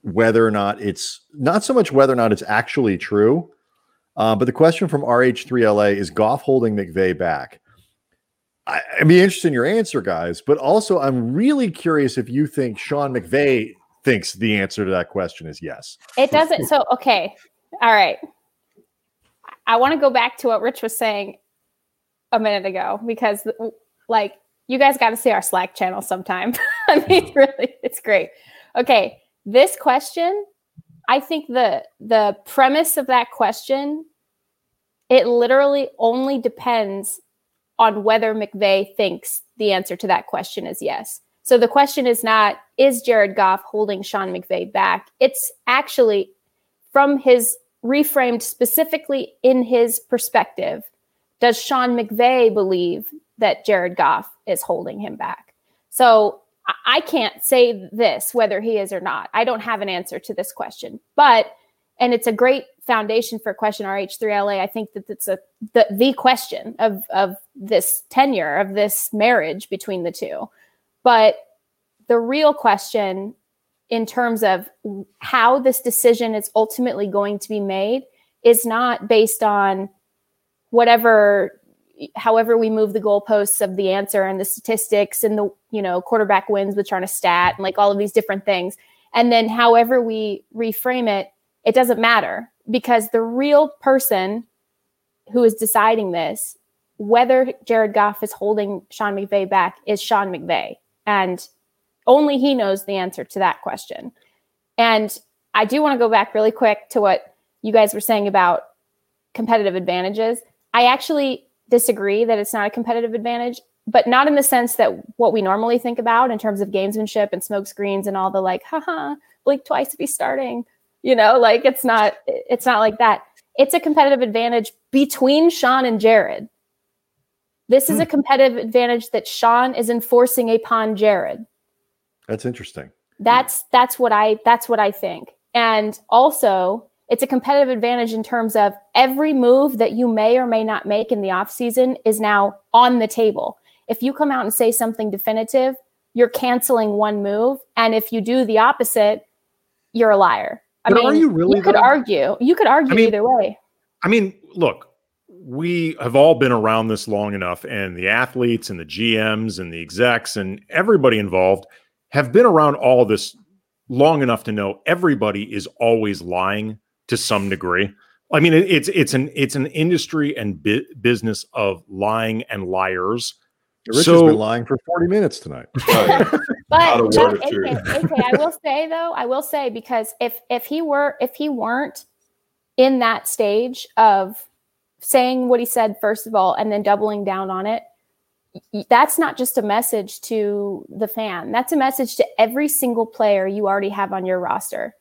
whether or not it's not so much whether or not it's actually true, uh, but the question from RH3LA is Goff holding McVay back. I, would be interested in your answer, guys. But also, I'm really curious if you think Sean McVay thinks the answer to that question is yes. It doesn't. So, okay. All right. I want to go back to what Rich was saying a minute ago because, like, you guys got to see our Slack channel sometime. I mean, really, it's great. Okay. This question, I think the the premise of that question, it literally only depends on whether McVay thinks the answer to that question is yes. So the question is not, is Jared Goff holding Sean McVay back? It's actually from his reframed specifically in his perspective. Does Sean McVay believe that Jared Goff is holding him back? So I can't say this whether he is or not. I don't have an answer to this question, but and it's a great foundation for question RH3LA. I think that it's a the, the question of of this tenure of this marriage between the two. But the real question in terms of how this decision is ultimately going to be made is not based on whatever however we move the goalposts of the answer and the statistics and the you know quarterback wins which aren't a stat and like all of these different things and then however we reframe it it doesn't matter because the real person who is deciding this, whether Jared Goff is holding Sean McVay back, is Sean McVay. And only he knows the answer to that question. And I do want to go back really quick to what you guys were saying about competitive advantages. I actually disagree that it's not a competitive advantage, but not in the sense that what we normally think about in terms of gamesmanship and smoke screens and all the like, haha, blink twice if he's starting, you know, like it's not it's not like that. It's a competitive advantage between Sean and Jared. This is a hmm. competitive advantage that Sean is enforcing upon Jared. That's interesting. That's that's what I that's what I think. And also, it's a competitive advantage in terms of every move that you may or may not make in the offseason is now on the table. If you come out and say something definitive, you're canceling one move. And if you do the opposite, you're a liar. I But mean, are you really, you could though? argue. You could argue I mean- either way. I mean, look, we have all been around this long enough, and the athletes and the GMs and the execs and everybody involved have been around all this long enough to know everybody is always lying to some degree. I mean, it- it's it's an it's an industry and bu- business of lying and liars. Rich So- has been lying for 40 minutes tonight. Oh, yeah. But, Not a but word of AK, truth. AK, I will say though, I will say because if if he were if he weren't in that stage of saying what he said first of all and then doubling down on it, that's not just a message to the fan. That's a message to every single player you already have on your roster.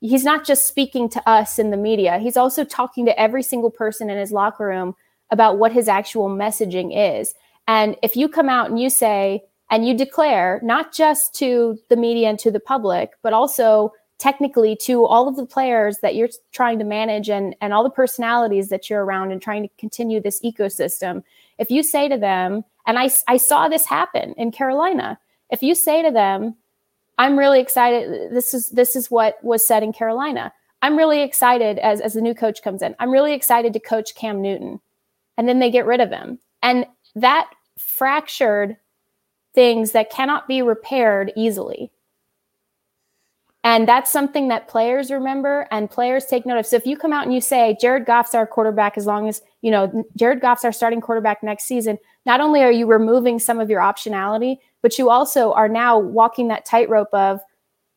He's not just speaking to us in the media. He's also talking to every single person in his locker room about what his actual messaging is. And if you come out and you say, and you declare not just to the media and to the public, but also technically to all of the players that you're trying to manage and, and all the personalities that you're around and trying to continue this ecosystem. If you say to them, and I, I saw this happen in Carolina, if you say to them, I'm really excited. This is this is what was said in Carolina. I'm really excited as, as the new coach comes in. I'm really excited to coach Cam Newton. And then they get rid of him. And that fractured things that cannot be repaired easily. And that's something that players remember and players take note of. So if you come out and you say Jared Goff's our quarterback as long as, you know, Jared Goff's our starting quarterback next season, not only are you removing some of your optionality, but you also are now walking that tightrope of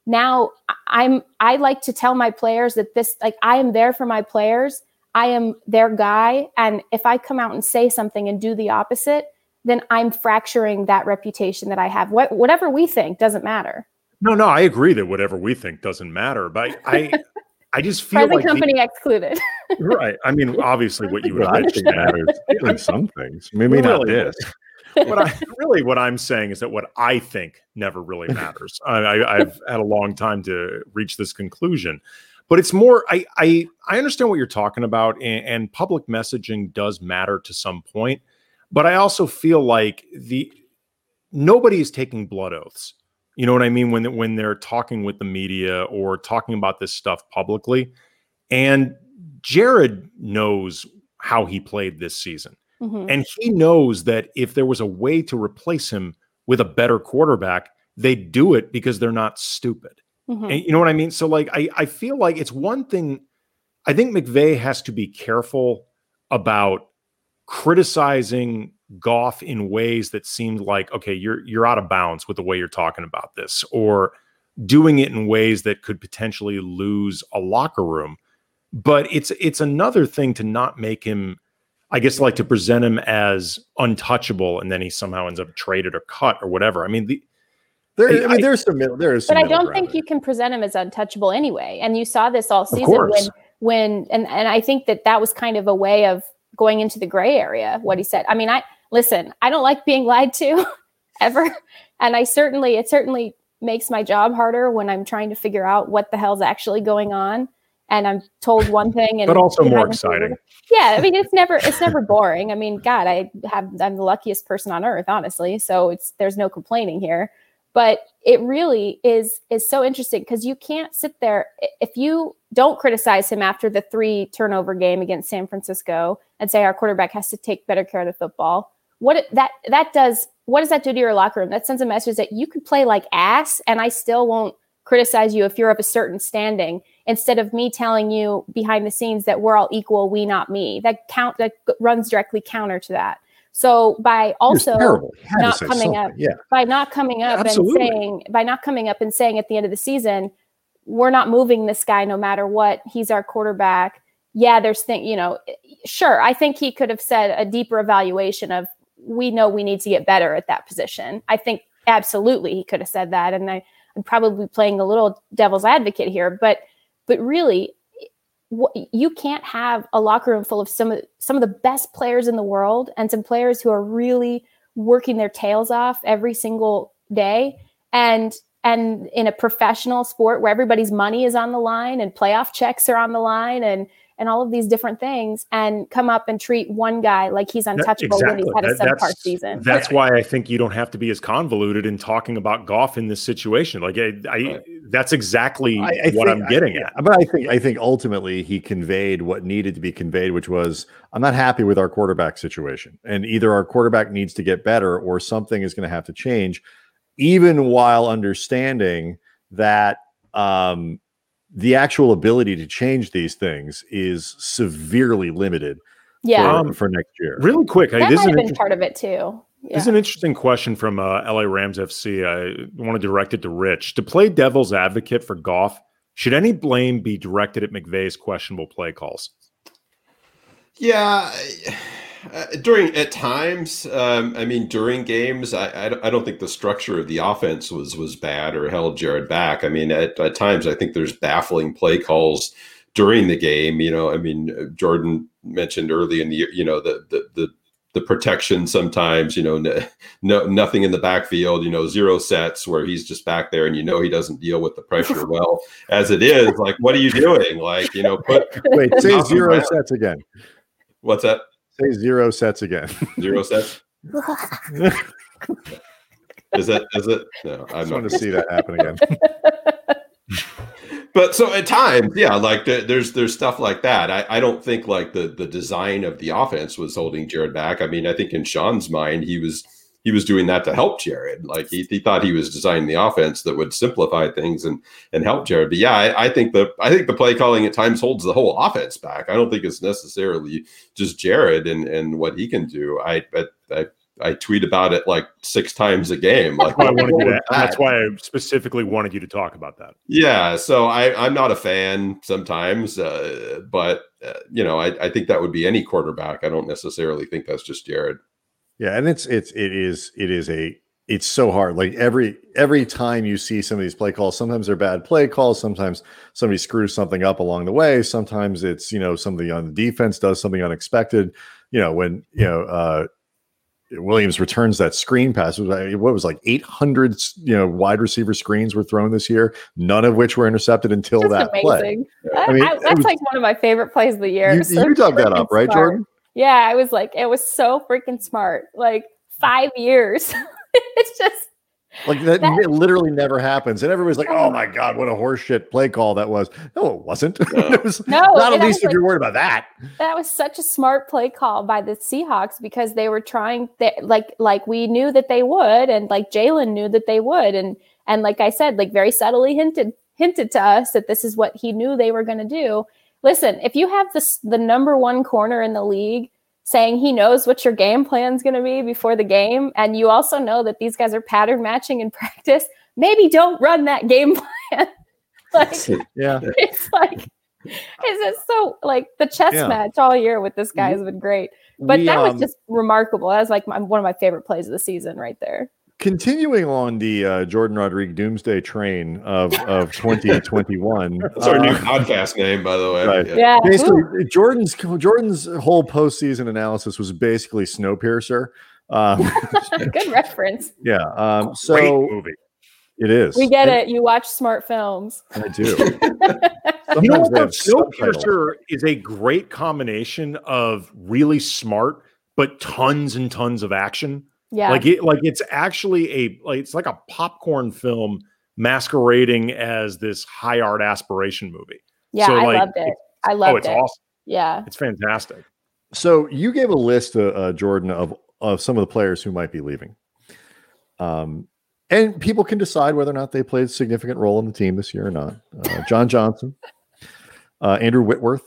now I'm I like to tell my players that this like I am there for my players. I am their guy and if I come out and say something and do the opposite, then I'm fracturing that reputation that I have. What whatever we think doesn't matter. No, no, I agree that whatever we think doesn't matter, but I, I just feel Present like the- company excluded. right. I mean, obviously, what you would I mention think matters in some things. Maybe not this. what I really what I'm saying is that what I think never really matters. I, I, I've had a long time to reach this conclusion, but it's more. I I, I understand what you're talking about, and, and public messaging does matter to some point, but I also feel like the nobody is taking blood oaths. You know what I mean when when they're talking with the media or talking about this stuff publicly, and Jared knows how he played this season. Mhm. And he knows that if there was a way to replace him with a better quarterback, they'd do it because they're not stupid. Mhm. And you know what I mean? So, like, I, I feel like it's one thing. I think McVay has to be careful about criticizing Goff in ways that seemed like, okay, you're you're out of bounds with the way you're talking about this, or doing it in ways that could potentially lose a locker room. But it's it's another thing to not make him I guess like to present him as untouchable, and then he somehow ends up traded or cut or whatever. I mean, the, There, I- I, mean, there's some middle. There is, some but I don't ground think you can present him as untouchable anyway. And you saw this all season when when and and I think that that was kind of a way of going into the gray area. What he said. I mean, I listen. I don't like being lied to ever, and I certainly it certainly makes my job harder when I'm trying to figure out what the hell's actually going on. And I'm told one thing, and but also more exciting. yeah, I mean, it's never it's never boring. I mean, God, I have I'm the luckiest person on earth, honestly. So it's there's no complaining here. But it really is is so interesting because you can't sit there if you don't criticize him after the three turnover game against San Francisco and say our quarterback has to take better care of the football. What that that does what does that do to your locker room? That sends a message that you could play like ass and I still won't criticize you if you're of a certain standing instead of me telling you behind the scenes that we're all equal, we not me. That count that runs directly counter to that. So by also terrible. You had to not coming up. Yeah, by not coming up Absolutely. and saying by not coming up and saying at the end of the season, we're not moving this guy no matter what. He's our quarterback. Yeah, there's thing, you know, eh, sure. I think he could have said a deeper evaluation of we know we need to get better at that position. I think absolutely he could have said that. And I, I'm probably playing a little devil's advocate here, but but really you can't have a locker room full of some of some of the best players in the world and some players who are really working their tails off every single day and and in a professional sport where everybody's money is on the line and playoff checks are on the line and and all of these different things and come up and treat one guy like he's untouchable exactly. when he's had a that, subpar season. That's why I think you don't have to be as convoluted in talking about Goff in this situation. Like I, I that's exactly I, I what think, I'm getting at. But I think I think ultimately he conveyed what needed to be conveyed, which was I'm not happy with our quarterback situation. And either our quarterback needs to get better or something is going to have to change, even while understanding that um, the actual ability to change these things is severely limited. Yeah, for, um, for next year. Really quick, that might have been part of it too. Yeah. This is an interesting question from uh, LA Rams FC. I want to direct it to Rich. To play devil's advocate for Goff, should any blame be directed at McVay's questionable play calls? Yeah. Uh, during at times, um, I mean, during games, I, I, I, don't think the structure of the offense was was bad or held Jared back. I mean, at, at times, I think there's baffling play calls during the game. You know, I mean, uh, Jourdan mentioned early in the year, you know, the the the, the protection sometimes, you know, no, no, nothing in the backfield, you know, zero sets where he's just back there and you know he doesn't deal with the pressure well as it is. Like, what are you doing? Like, you know, put wait, say zero sets again. What's that? Say zero sets again. Zero sets. is that is it? No, I want to see that happen again. but so at times, yeah, like the, there's there's stuff like that. I, I don't think like the the design of the offense was holding Jared back. I mean, I think in Sean's mind, he was he was doing that to help Jared. Like he, he thought he was designing the offense that would simplify things and and help Jared. But yeah, I, I, think the I think the play calling at times holds the whole offense back. I don't think it's necessarily just Jared and and what he can do. I I, I, I tweet about it like six times a game. Like I wanted you to, that's why I specifically wanted you to talk about that. Yeah, so I I'm not a fan sometimes, uh, but uh, you know I I think that would be any quarterback. I don't necessarily think that's just Jared. Yeah, and it's it's it is it is a it's so hard. Like every every time you see some of these play calls, sometimes they're bad play calls. Sometimes somebody screws something up along the way. Sometimes it's you know somebody on the defense does something unexpected. You know when you know uh, Williams returns that screen pass. What was like 800 you know wide receiver screens were thrown this year, none of which were intercepted until Just that amazing. play. I mean, I, that's was, like one of my favorite plays of the year. You, so you dug that up, right, Jourdan? Yeah, I was like, it was so freaking smart. Like five years. it's just like that, that, literally never happens. And everybody's like, oh my God, what a horseshit play call that was. No, it wasn't. No, it was no not at least if like, you're worried about that. That was such a smart play call by the Seahawks because they were trying that like like we knew that they would, and like Jalen knew that they would. And and like I said, like very subtly hinted hinted to us that this is what he knew they were gonna do listen, if you have this the number one corner in the league saying he knows what your game plan is going to be before the game, and you also know that these guys are pattern matching in practice, maybe don't run that game plan. like, yeah, it's like it's just so like the chess yeah. match all year with this guy has been great. But we, that was um, just remarkable. That was like my, one of my favorite plays of the season right there continuing on the uh, Jourdan Rodrigue doomsday train of, of 2021. That's our uh, new podcast name, by the way. Right. Yeah. Basically, Jourdan's Jourdan's whole postseason analysis was basically Snowpiercer. Um, Good reference. Yeah. Um, so Great movie. It is. We get and, it. You watch smart films. I do. you know what? Snowpiercer is a great combination of really smart but tons and tons of action. Yeah. Like it like it's actually a like it's like a popcorn film masquerading as this high art aspiration movie. Yeah, so, I like, loved it. I loved oh, it's it. awesome. Yeah. It's fantastic. So you gave a list, uh, uh, Jourdan, of of some of the players who might be leaving. Um, and people can decide whether or not they played a significant role in the team this year or not. Uh, John Johnson, uh, Andrew Whitworth,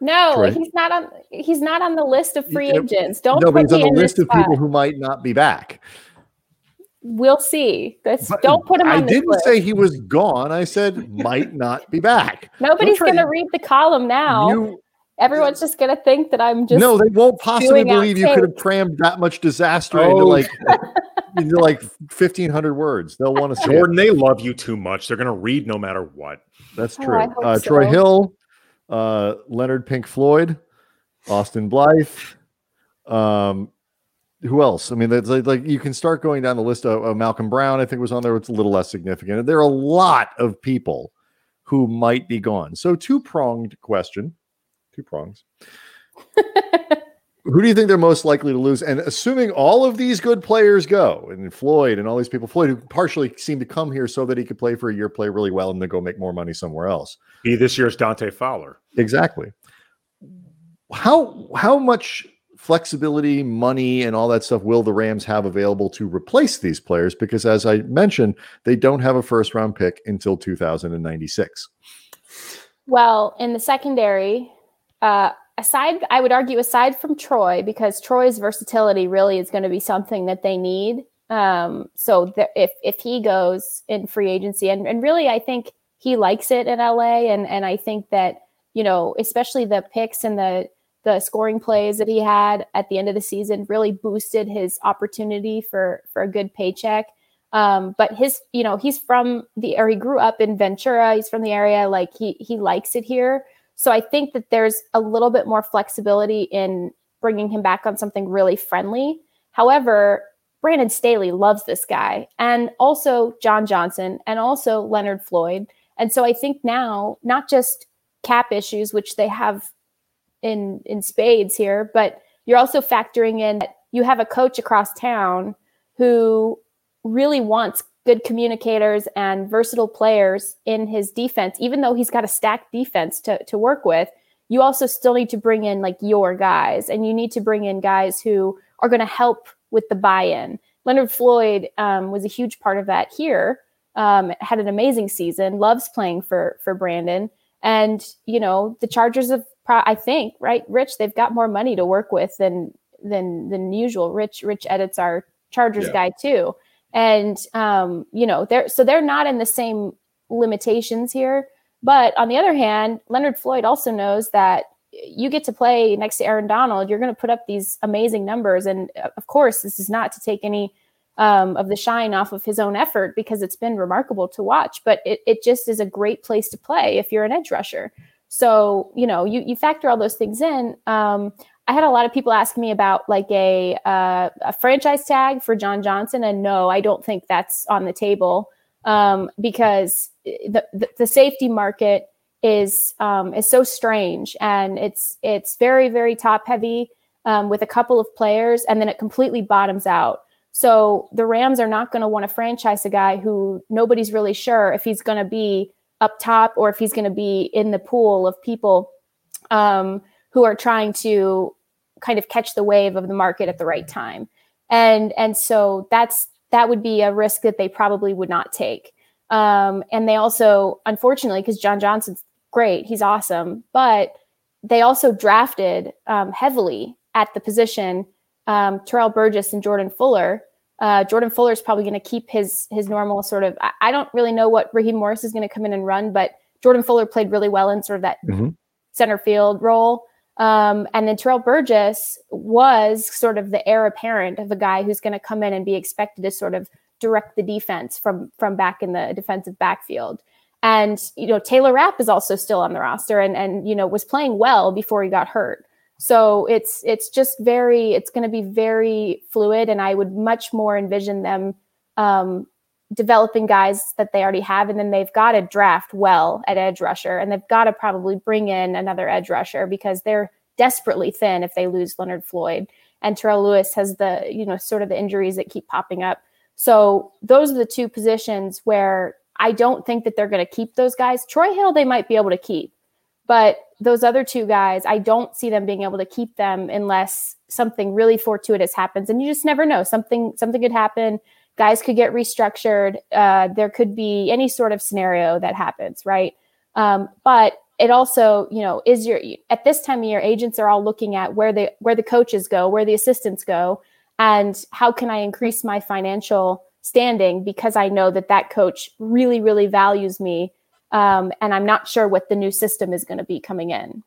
no, he's not on. He's not on the list of free agents. Don't no, but he's on the list of spot. people who might not be back. We'll see. That's, don't put him. On I didn't list. say he was gone. I said might not be back. Nobody's going to read the column now. You, Everyone's just going to think that I'm just. No, they won't possibly believe you could have crammed that much disaster oh. into like into like fifteen hundred words. They'll want to. Jourdan, they love you too much. They're going to read no matter what. That's oh, true. Oh, uh, so. Troy Hill, uh, Leonard Pink Floyd, Austin Blythe, um, who else? I mean, that's like, like you can start going down the list of, Malcolm Brown. I think was on there. It's a little less significant. There are a lot of people who might be gone. So two pronged question, two prongs. who do you think they're most likely to lose? And assuming all of these good players go, and Floyd and all these people, Floyd who partially seemed to come here so that he could play for a year, play really well, and then go make more money somewhere else. Be this year's Dante Fowler. Exactly. How how much flexibility, money, and all that stuff will the Rams have available to replace these players? Because as I mentioned, they don't have a first round pick until 2096. Well, in the secondary, uh, aside, I would argue, aside from Troy, because Troy's versatility really is going to be something that they need. Um, so if if he goes in free agency, and, and really, I think he likes it in LA, and and I think that you know, especially the picks and the the scoring plays that he had at the end of the season really boosted his opportunity for for a good paycheck. Um, but his, you know, he's from the or he grew up in Ventura. He's from the area. Like he he likes it here. So I think that there's a little bit more flexibility in bringing him back on something really friendly. However, Brandon Staley loves this guy, and also John Johnson, and also Leonard Floyd. And so I think now, not just cap issues, which they have in in spades here, but you're also factoring in that you have a coach across town who really wants good communicators and versatile players in his defense, even though he's got a stacked defense to, to work with. You also still need to bring in like your guys, and you need to bring in guys who are going to help with the buy-in. Leonard Floyd um, was a huge part of that here. Um, had an amazing season. Loves playing for for Brandon, and you know the Chargers have I think, right, Rich, they've got more money to work with than than than usual. Rich Rich edits our Chargers yeah. guy too, and um, you know they're so they're not in the same limitations here. But on the other hand, Leonard Floyd also knows that you get to play next to Aaron Donald, you're going to put up these amazing numbers, and uh, of course, this is not to take any um, of the shine off of his own effort because it's been remarkable to watch. But it, it just is a great place to play if you're an edge rusher. So, you know, you, you factor all those things in. Um, I had a lot of people ask me about like a, uh, a franchise tag for John Johnson. And no, I don't think that's on the table um, because the, the, the, safety market is, um, is so strange and it's, it's very, very top heavy um, with a couple of players and then it completely bottoms out. So the Rams are not going to want to franchise a guy who nobody's really sure if he's going to be up top or if he's going to be in the pool of people um, who are trying to kind of catch the wave of the market at the right time. And and so that's that would be a risk that they probably would not take. Um, and they also, unfortunately, because John Johnson's great, he's awesome, but they also drafted um, heavily at the position um, Terrell Burgess and Jordan Fuller, uh, Jordan Fuller is probably going to keep his his normal sort of. I, I don't really know what Raheem Morris is going to come in and run, but Jordan Fuller played really well in sort of that mm-hmm. center field role. Um, and then Terrell Burgess was sort of the heir apparent of a guy who's going to come in and be expected to sort of direct the defense from from back in the defensive backfield. And you know Taylor Rapp is also still on the roster and and you know was playing well before he got hurt. So it's it's just very it's going to be very fluid, and I would much more envision them um, developing guys that they already have, and then they've got to draft well at edge rusher, and they've got to probably bring in another edge rusher because they're desperately thin if they lose Leonard Floyd, and Terrell Lewis has the you know sort of the injuries that keep popping up. So those are the two positions where I don't think that they're going to keep those guys. Troy Hill they might be able to keep, but those other two guys, I don't see them being able to keep them unless something really fortuitous happens. And you just never know. Something something could happen. Guys could get restructured. Uh, there could be any sort of scenario that happens, right? Um, but it also, you know, is your at this time of year, agents are all looking at where the where the coaches go, where the assistants go, and how can I increase my financial standing because I know that that coach really, really values me um, and I'm not sure what the new system is going to be coming in.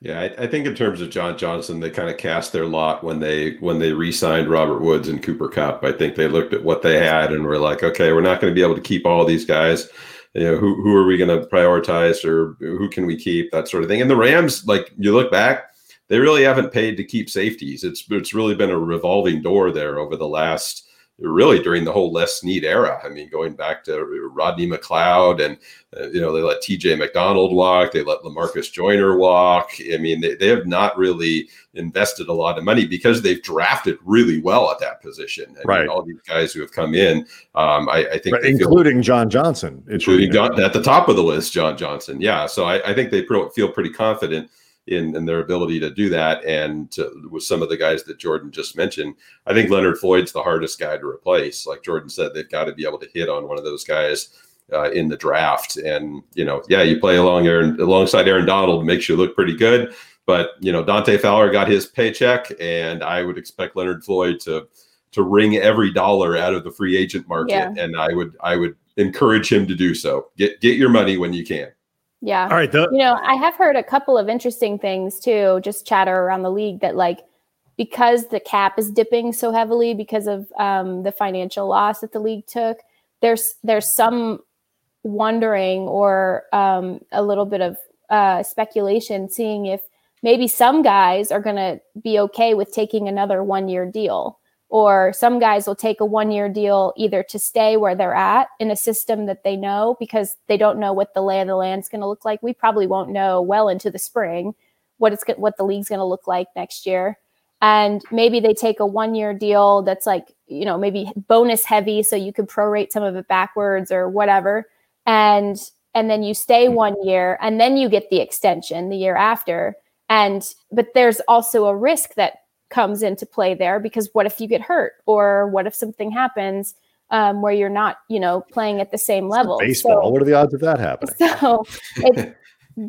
Yeah, I, I, think in terms of John Johnson, they kind of cast their lot when they when they re-signed Robert Woods and Cooper Kupp. I think they looked at what they had and were like, okay, we're not going to be able to keep all these guys. You know, who who are we going to prioritize or who can we keep? That sort of thing. And the Rams, like you look back, they really haven't paid to keep safeties. It's it's really been a revolving door there over the last really during the whole Les Snead era. I mean, going back to Rodney McLeod and, uh, you know, they let TJ McDonald walk, they let Lamarcus Joyner walk. I mean, they, they have not really invested a lot of money because they've drafted really well at that position. I right. Mean, all these guys who have come in, um, I, I, think, including feel, John Johnson, including John, at the top of the list, John Johnson. Yeah. So I, I think they feel pretty confident in, in their ability to do that. And to, with some of the guys that Jourdan just mentioned, I think Leonard Floyd's the hardest guy to replace. Like Jourdan said, they've got to be able to hit on one of those guys uh, in the draft. And you know, yeah, you play along Aaron alongside Aaron Donald makes you look pretty good. But you know, Dante Fowler got his paycheck, and I would expect Leonard Floyd to to wring every dollar out of the free agent market. Yeah. And I would I would encourage him to do so. Get get your money when you can. Yeah. All right. The- you know, I have heard a couple of interesting things too, just chatter around the league that like because the cap is dipping so heavily because of um, the financial loss that the league took, there's there's some wondering or um, a little bit of uh, speculation, seeing if maybe some guys are going to be okay with taking another one year deal or some guys will take a one year deal either to stay where they're at in a system that they know because they don't know what the lay of the land is going to look like. We probably won't know well into the spring what it's what the league's going to look like next year. And maybe they take a one year deal that's like, you know, maybe bonus heavy so you could prorate some of it backwards or whatever. And and then you stay hmm. one year and then you get the extension the year after. And but there's also a risk that comes into play there because what if you get hurt or what if something happens um, where you're not, you know, playing at the same level? Baseball. So, what are the odds of that happening? So, it,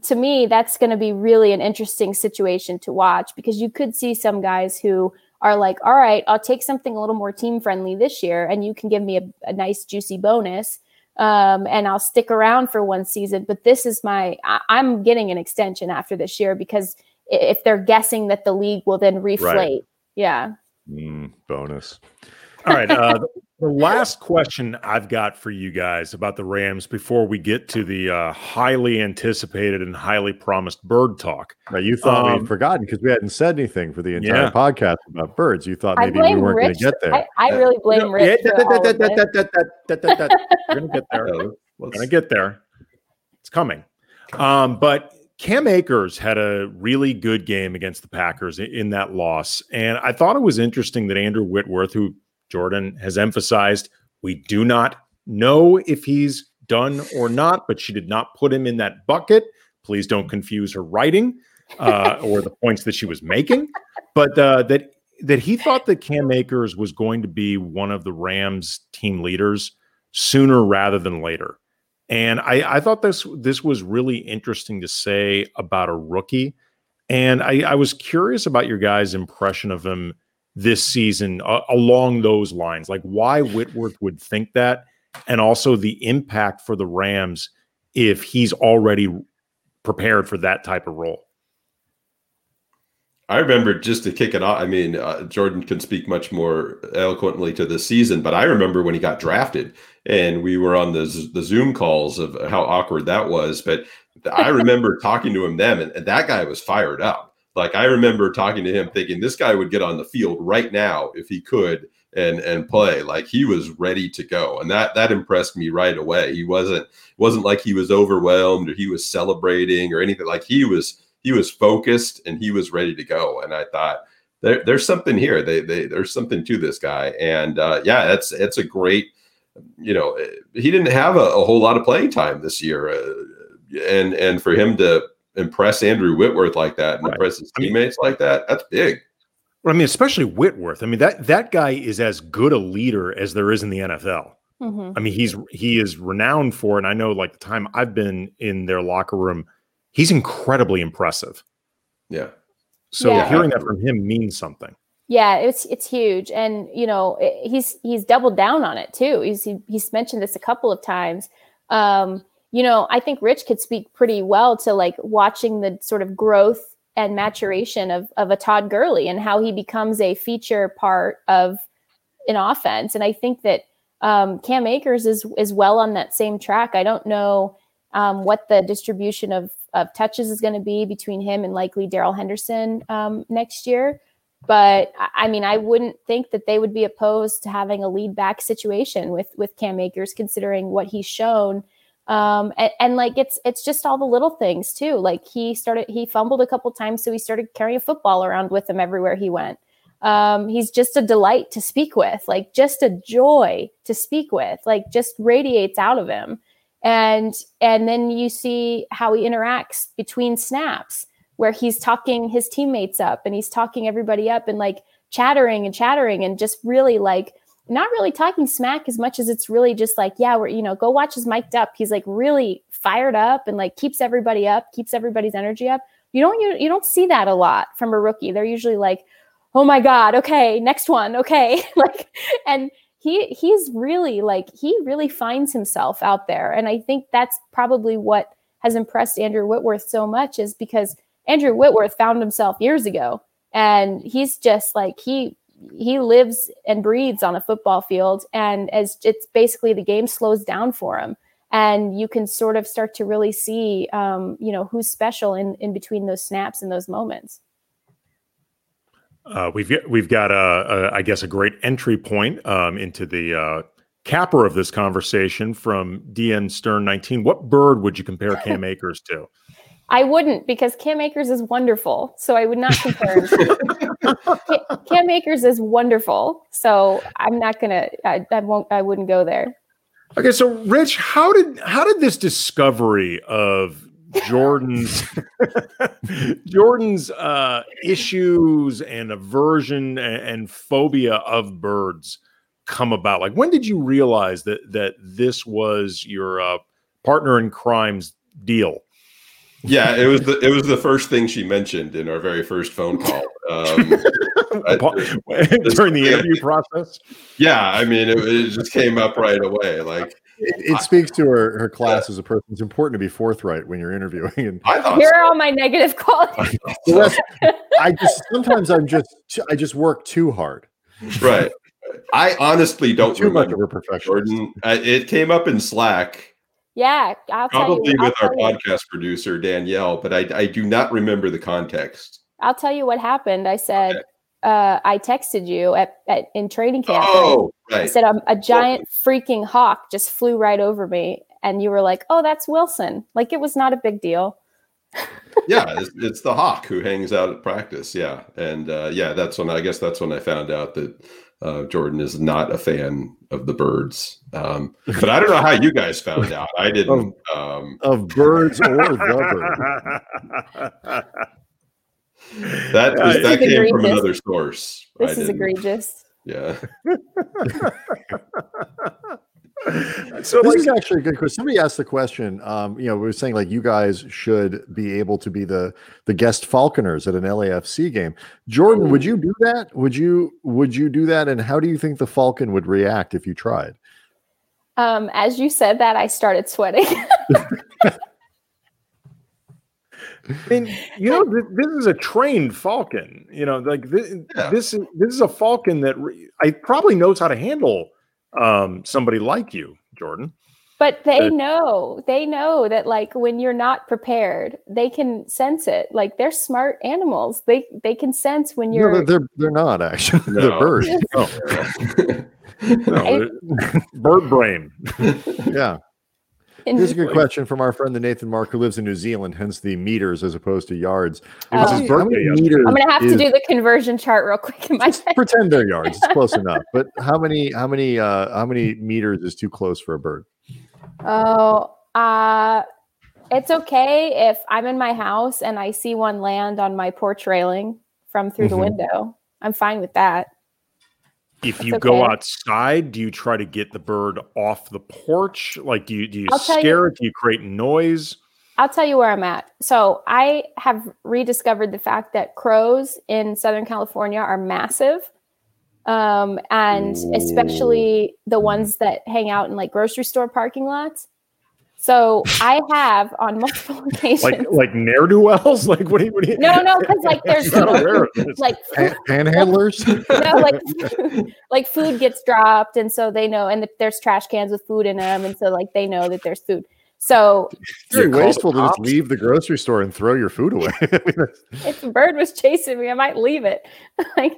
to me, that's going to be really an interesting situation to watch because you could see some guys who are like, all right, I'll take something a little more team friendly this year, and you can give me a, a nice juicy bonus. Um, and I'll stick around for one season. But this is my, I, I'm getting an extension after this year because if they're guessing that the league will then reflate. Right. Yeah. Mm, bonus. All right. Uh, the last question I've got for you guys about the Rams before we get to the uh, highly anticipated and highly promised bird talk. Now, you thought um, we'd forgotten because we hadn't said anything for the entire yeah. podcast about birds. You thought maybe we weren't going to get there. I, I really blame Rich. We're going to get there. We're going to get there. It's coming. Um, but Cam Akers had a really good game against the Packers in that loss. And I thought it was interesting that Andrew Whitworth, who Jourdan has emphasized, we do not know if he's done or not, but she did not put him in that bucket. Please don't confuse her writing uh, or the points that she was making. But uh, that that he thought that Cam Akers was going to be one of the Rams team leaders sooner rather than later. And I, I thought this this was really interesting to say about a rookie. And I, I was curious about your guys' impression of him this season uh, along those lines, like why Whitworth would think that, and also the impact for the Rams if he's already prepared for that type of role. I remember just to kick it off. I mean, uh, Jourdan can speak much more eloquently to this season, but I remember when he got drafted and we were on the, the Zoom calls of how awkward that was. But I remember talking to him then, and, that guy was fired up. Like I remember talking to him thinking this guy would get on the field right now if he could and and play. Like he was ready to go. And that that impressed me right away. He wasn't wasn't like he was overwhelmed or he was celebrating or anything. Like he was he was focused and he was ready to go. And I thought there, there's something here. They, they there's something to this guy. And uh, yeah, that's it's a great you know, eh, he didn't have a, a whole lot of playing time this year, uh, and and for him to impress Andrew Whitworth like that and right. impress his teammates I mean, like that, that's big. I mean, especially Whitworth. I mean that that guy is as good a leader as there is in the NFL. Mm-hmm. I mean, he's he is renowned for, and I know like the time I've been in their locker room, he's incredibly impressive. Yeah. So yeah. hearing that from him means something. Yeah, it's it's huge, and you know he's he's doubled down on it too. He's he, he's mentioned this a couple of times. Um, you know, I think Rich could speak pretty well to like watching the sort of growth and maturation of of a Todd Gurley and how he becomes a feature part of an offense. And I think that um, Cam Akers is is well on that same track. I don't know um, what the distribution of of touches is going to be between him and likely Darrell Henderson um, next year. But I mean, I wouldn't think that they would be opposed to having a lead back situation with with Cam Akers, considering what he's shown. Um, and, and like it's it's just all the little things too. Like he started he fumbled a couple times, so he started carrying a football around with him everywhere he went. Um, he's just a delight to speak with, like just a joy to speak with, like just radiates out of him. And and then you see how he interacts between snaps where he's talking his teammates up and he's talking everybody up and like chattering and chattering and just really like not really talking smack as much as it's really just like, yeah, we're, you know, go watch his mic'd up. He's like really fired up and like keeps everybody up, keeps everybody's energy up. You don't, you, you don't see that a lot from a rookie. They're usually like, oh my God, okay, next one. Okay. like, and he, he's really like, he really finds himself out there. And I think that's probably what has impressed Andrew Whitworth so much is because Andrew Whitworth found himself years ago and he's just like, he, he lives and breathes on a football field and as it's basically the game slows down for him and you can sort of start to really see um, you know who's special in in between those snaps and those moments uh, we've got, we've got a, a I guess a great entry point um, into the uh, capper of this conversation from DN Stern 19. What bird would you compare Cam Akers to? I wouldn't because Cam Akers is wonderful. So I would not compare him. Cam Akers is wonderful. So I'm not gonna. I, I won't. I wouldn't go there. Okay, so Rich, how did how did this discovery of Jourdan's Jourdan's uh, issues and aversion and, and, phobia of birds come about? Like, when did you realize that that this was your uh, partner in crime's deal? Yeah, it was the it was the first thing she mentioned in our very first phone call um, during the interview process. Yeah, I mean, it, it, just came up right away. Like it, it speaks to her her class yeah. as a person. It's important to be forthright when you're interviewing. And here so. are all my negative qualities. I just sometimes I'm just I just work too hard. Right. I honestly don't too much of a professional. Jourdan, it came up in Slack yeah, I'll probably you, with our podcast you. producer Danielle, but I, I do not remember the context. I'll tell you what happened. I said okay. uh, I texted you at, at in training camp. Oh, right. I said a, a giant freaking hawk just flew right over me, and you were like, "Oh, that's Wilson." Like it was not a big deal. yeah, it's, it's, the hawk who hangs out at practice. Yeah, and uh, yeah, that's when I guess that's when I found out that uh, Jourdan is not a fan of the birds. Um, but I don't know how you guys found out. I didn't. Of, um, of birds or the bird. that was, that came egregious. from another source. This is egregious. Yeah. so this like, is actually a good question. Somebody asked the question. Um, you know, we were saying like you guys should be able to be the the guest falconers at an LAFC game. Jourdan, would you do that? Would you would you do that? And how do you think the falcon would react if you tried? Um, as you said that, I started sweating. and you know th- this is a trained falcon you know like this, yeah. this is this is a falcon that re- i probably knows how to handle um, somebody like you, Jourdan. But they know, they know that like when you're not prepared, they can sense it. Like they're smart animals. They they can sense when you're. No, they're they're not actually. No. They're birds. no, bird brain. yeah. Here's a good question from our friend the Nathan Mark who lives in New Zealand, hence the meters as opposed to yards. It was his birthday yesterday. I'm gonna have is, to do the conversion chart real quick in my head. Pretend they're yards. It's close enough. But how many how many uh how many meters is too close for a bird? Oh, uh it's okay if I'm in my house and I see one land on my porch railing from through mm-hmm. the window. I'm fine with that. If you okay. go outside, do you try to get the bird off the porch? Like, do you do you scare you, it? Do you create noise? I'll tell you where I'm at. So I have rediscovered the fact that crows in Southern California are massive. Um, and Ooh. especially the ones that hang out in like grocery store parking lots. So I have on multiple occasions, like like ne'er do wells. Like what do you? What do you no, no, because like there's like panhandlers. no, like like food gets dropped, and so they know, and there's trash cans with food in them, and so like they know that there's food. So You very wasteful to just leave the grocery store and throw your food away. I mean, if a bird was chasing me, I might leave it. like,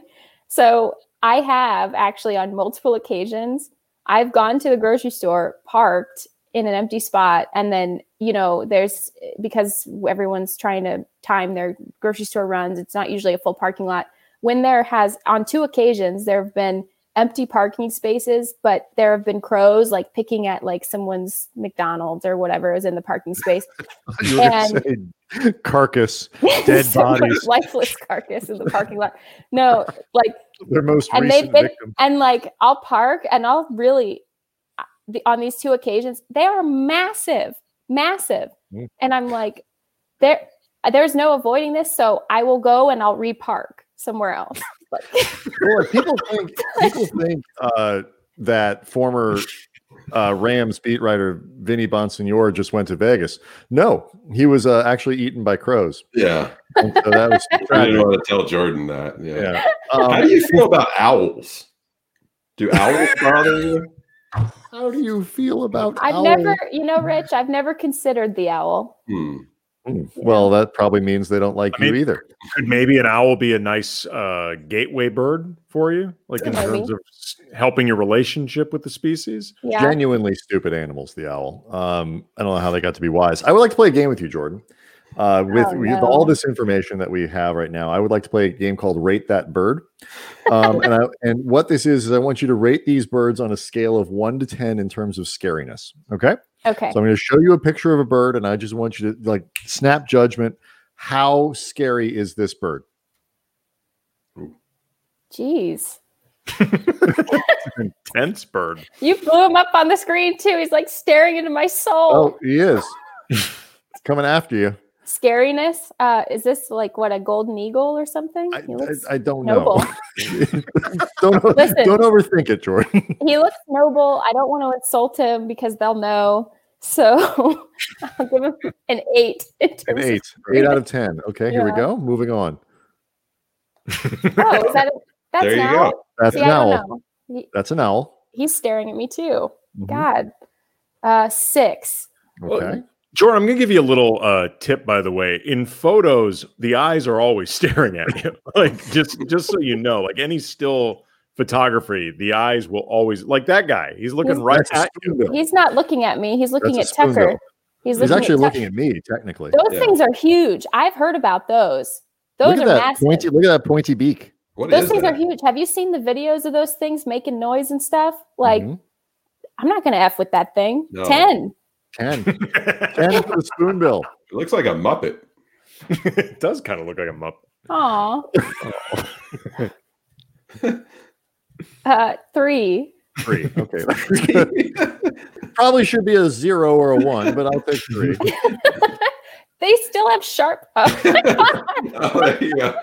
so I have actually on multiple occasions, I've gone to the grocery store, parked in an empty spot, and then you know, there's because everyone's trying to time their grocery store runs. It's not usually a full parking lot. When there has on two occasions there have been empty parking spaces, but there have been crows like picking at like someone's McDonald's or whatever is in the parking space. you were gonna say carcass, dead bodies, lifeless carcass in the parking lot. No, like their most and they've recent been victim. and like I'll park and I'll really the, on these two occasions they are massive, massive, Mm. and I'm like there. There's no avoiding this, so I will go and I'll repark somewhere else. Like, people think people think uh, that former uh, Rams beat writer Vinny Bonsignore just went to Vegas. No, he was uh, actually eaten by crows. Yeah. And so that was I didn't tragic. want to tell Jourdan that. Yeah. Yeah. How Um, do you feel about owls? Do owls bother you? How do you feel about? I've owls? never, you know, Rich, I've never considered the owl. Hmm. Hmm, Well, that probably means they don't like I you mean- either. Could maybe an owl be a nice uh, gateway bird for you, like in Maybe. terms of helping your relationship with the species? Yeah. Genuinely stupid animals, the owl. Um, I don't know how they got to be wise. I would like to play a game with you, Jourdan. Uh, with, Oh, with no. all this information that we have right now, I would like to play a game called Rate That Bird. Um, and, I, and what this is is I want you to rate these birds on a scale of one to ten in terms of scariness. Okay, Okay. so I'm going to show you a picture of a bird, and I just want you to like snap judgment. How scary is this bird? Jeez. Intense bird. You blew him up on the screen too. He's like staring into my soul. Oh, he is. it's coming after you. Scariness. Uh, is this like what a golden eagle or something? I, he looks I, I don't noble. know. don't Listen. don't overthink it, Jourdan. he looks noble. I don't want to insult him because they'll know. So I'll give him an eight. in An terms of- eight, eight out of ten. Okay, here we go. Moving on. Oh, is that? A, that's There you an go. owl? That's See, an owl. He, That's an owl. he's staring at me too. Mhm. God. Uh, six. Okay. Jourdan, I'm going to give you a little uh, tip, by the way. In photos, the eyes are always staring at you. like just just so you know, like any still photography, the eyes will always like that guy. He's looking He's- right at you. He's not looking at me. He's looking That's at a spoonbill. Tucker. He's, He's actually at looking Tucker. at me, technically. Those Yeah. things are huge. I've heard about those. Those look are that massive. pointy. Look at that pointy beak. What those things that? are huge. Have you seen the videos of those things making noise and stuff? Like, Mhm. I'm not gonna f with that thing. No. Ten. Ten. ten for the spoonbill. It looks like a Muppet. it does kind of look like a muppet. Aw. uh, three. Three. Okay. Probably should be a zero or a one, but I'll take three. They still have sharp. Oh, oh, there you go.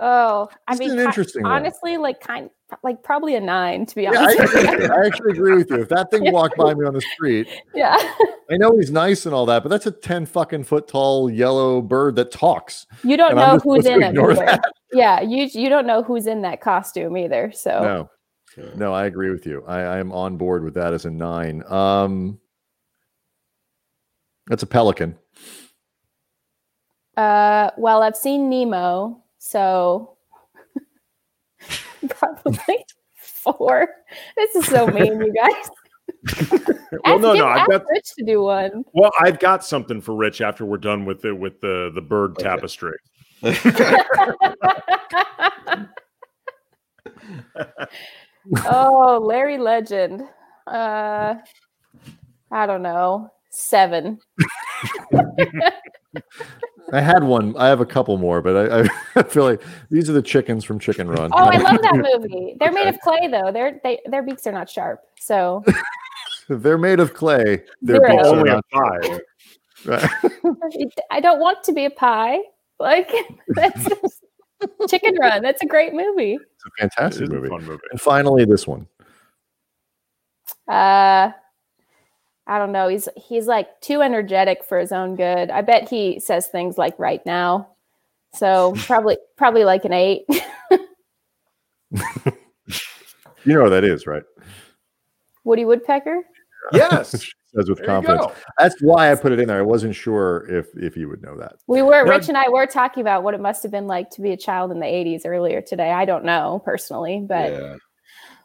oh I It's mean, an interesting one. honestly, like kind, like probably a nine to be Yeah, honest. I. I actually agree with you. If that thing walked by me on the street, yeah. I know he's nice and all that, but that's a 10 fucking foot tall yellow bird that talks. You don't know who's in it. ignore either. that. Yeah, you you don't know who's in that costume either. So No, no, I agree with you. I, I am on board with that as a nine. Um, that's a pelican. Uh, well, I've seen Nemo, so probably four. This is so mean, you guys. Well, Ask- no, no, I've got Rich to do one. well, I've got something for Rich after we're done with it with the the bird Okay. tapestry. oh, Larry Legend. Uh, I don't know, seven. I had one. I have a couple more, but I, I feel like these are the chickens from Chicken Run. Oh, I love that movie. They're made of clay, though. Their they, their beaks are not sharp. So They're made of clay. Their Zero. beaks are Only a not five. right. I don't want to be a pie. Like that's just- Chicken Run. That's a great movie. It's a It fantastic is a movie. fun movie. And finally, this one. Uh, I don't know. He's he's like too energetic for his own good. I bet he says things like right now. So probably probably like an eight. You know what that is, right? Woody Woodpecker. Yes. she says with There confidence. That's why I put it in there. I wasn't sure if if you would know that. We were Now- Rich and I were talking about what it must have been like to be a child in the 80s earlier today. I don't know personally, but yeah.